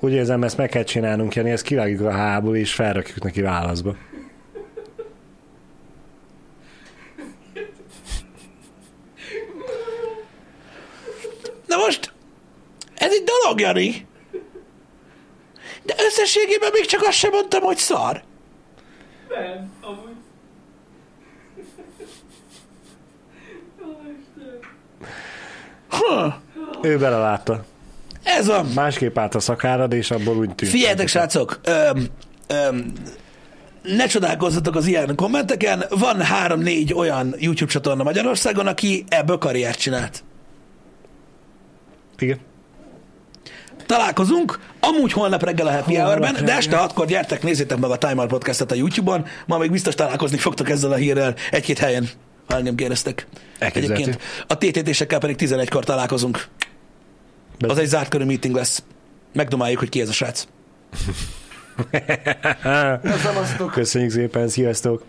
Úgy érzem, ezt meg kell csinálnunk, Jani, ezt kivágjuk a hából, és felrakjuk neki válaszba. Na most, ez egy dolog, Jani. De összességében még csak azt sem mondtam, hogy szar. Nem, amúgy. Ó, Istenem. Ha, Ő belelátta. ez van. Másképp állt a szakárad, és abból úgy tűnt. Figyeljetek, srácok, öm, öm, ne csodálkozzatok az ilyen kommenteken. Van három-négy olyan YouTube csatorna Magyarországon, aki ebből karriert csinált. Igen. Találkozunk, amúgy holnap reggel a Happy Holnap Hour-ben, de este hatkor gyertek, nézzétek meg a Time Out Podcastet a YouTube-on, ma még biztos találkozni fogtok ezzel a hírrel egy-két helyen, ha nem kérdeztek. Elképzelhető. Egyébként a TTT-sekkel pedig 11-kor találkozunk. Az egy zárt körű meeting lesz. Megdomáljuk, hogy ki ez a srác. Köszönjük szépen, sziasztok!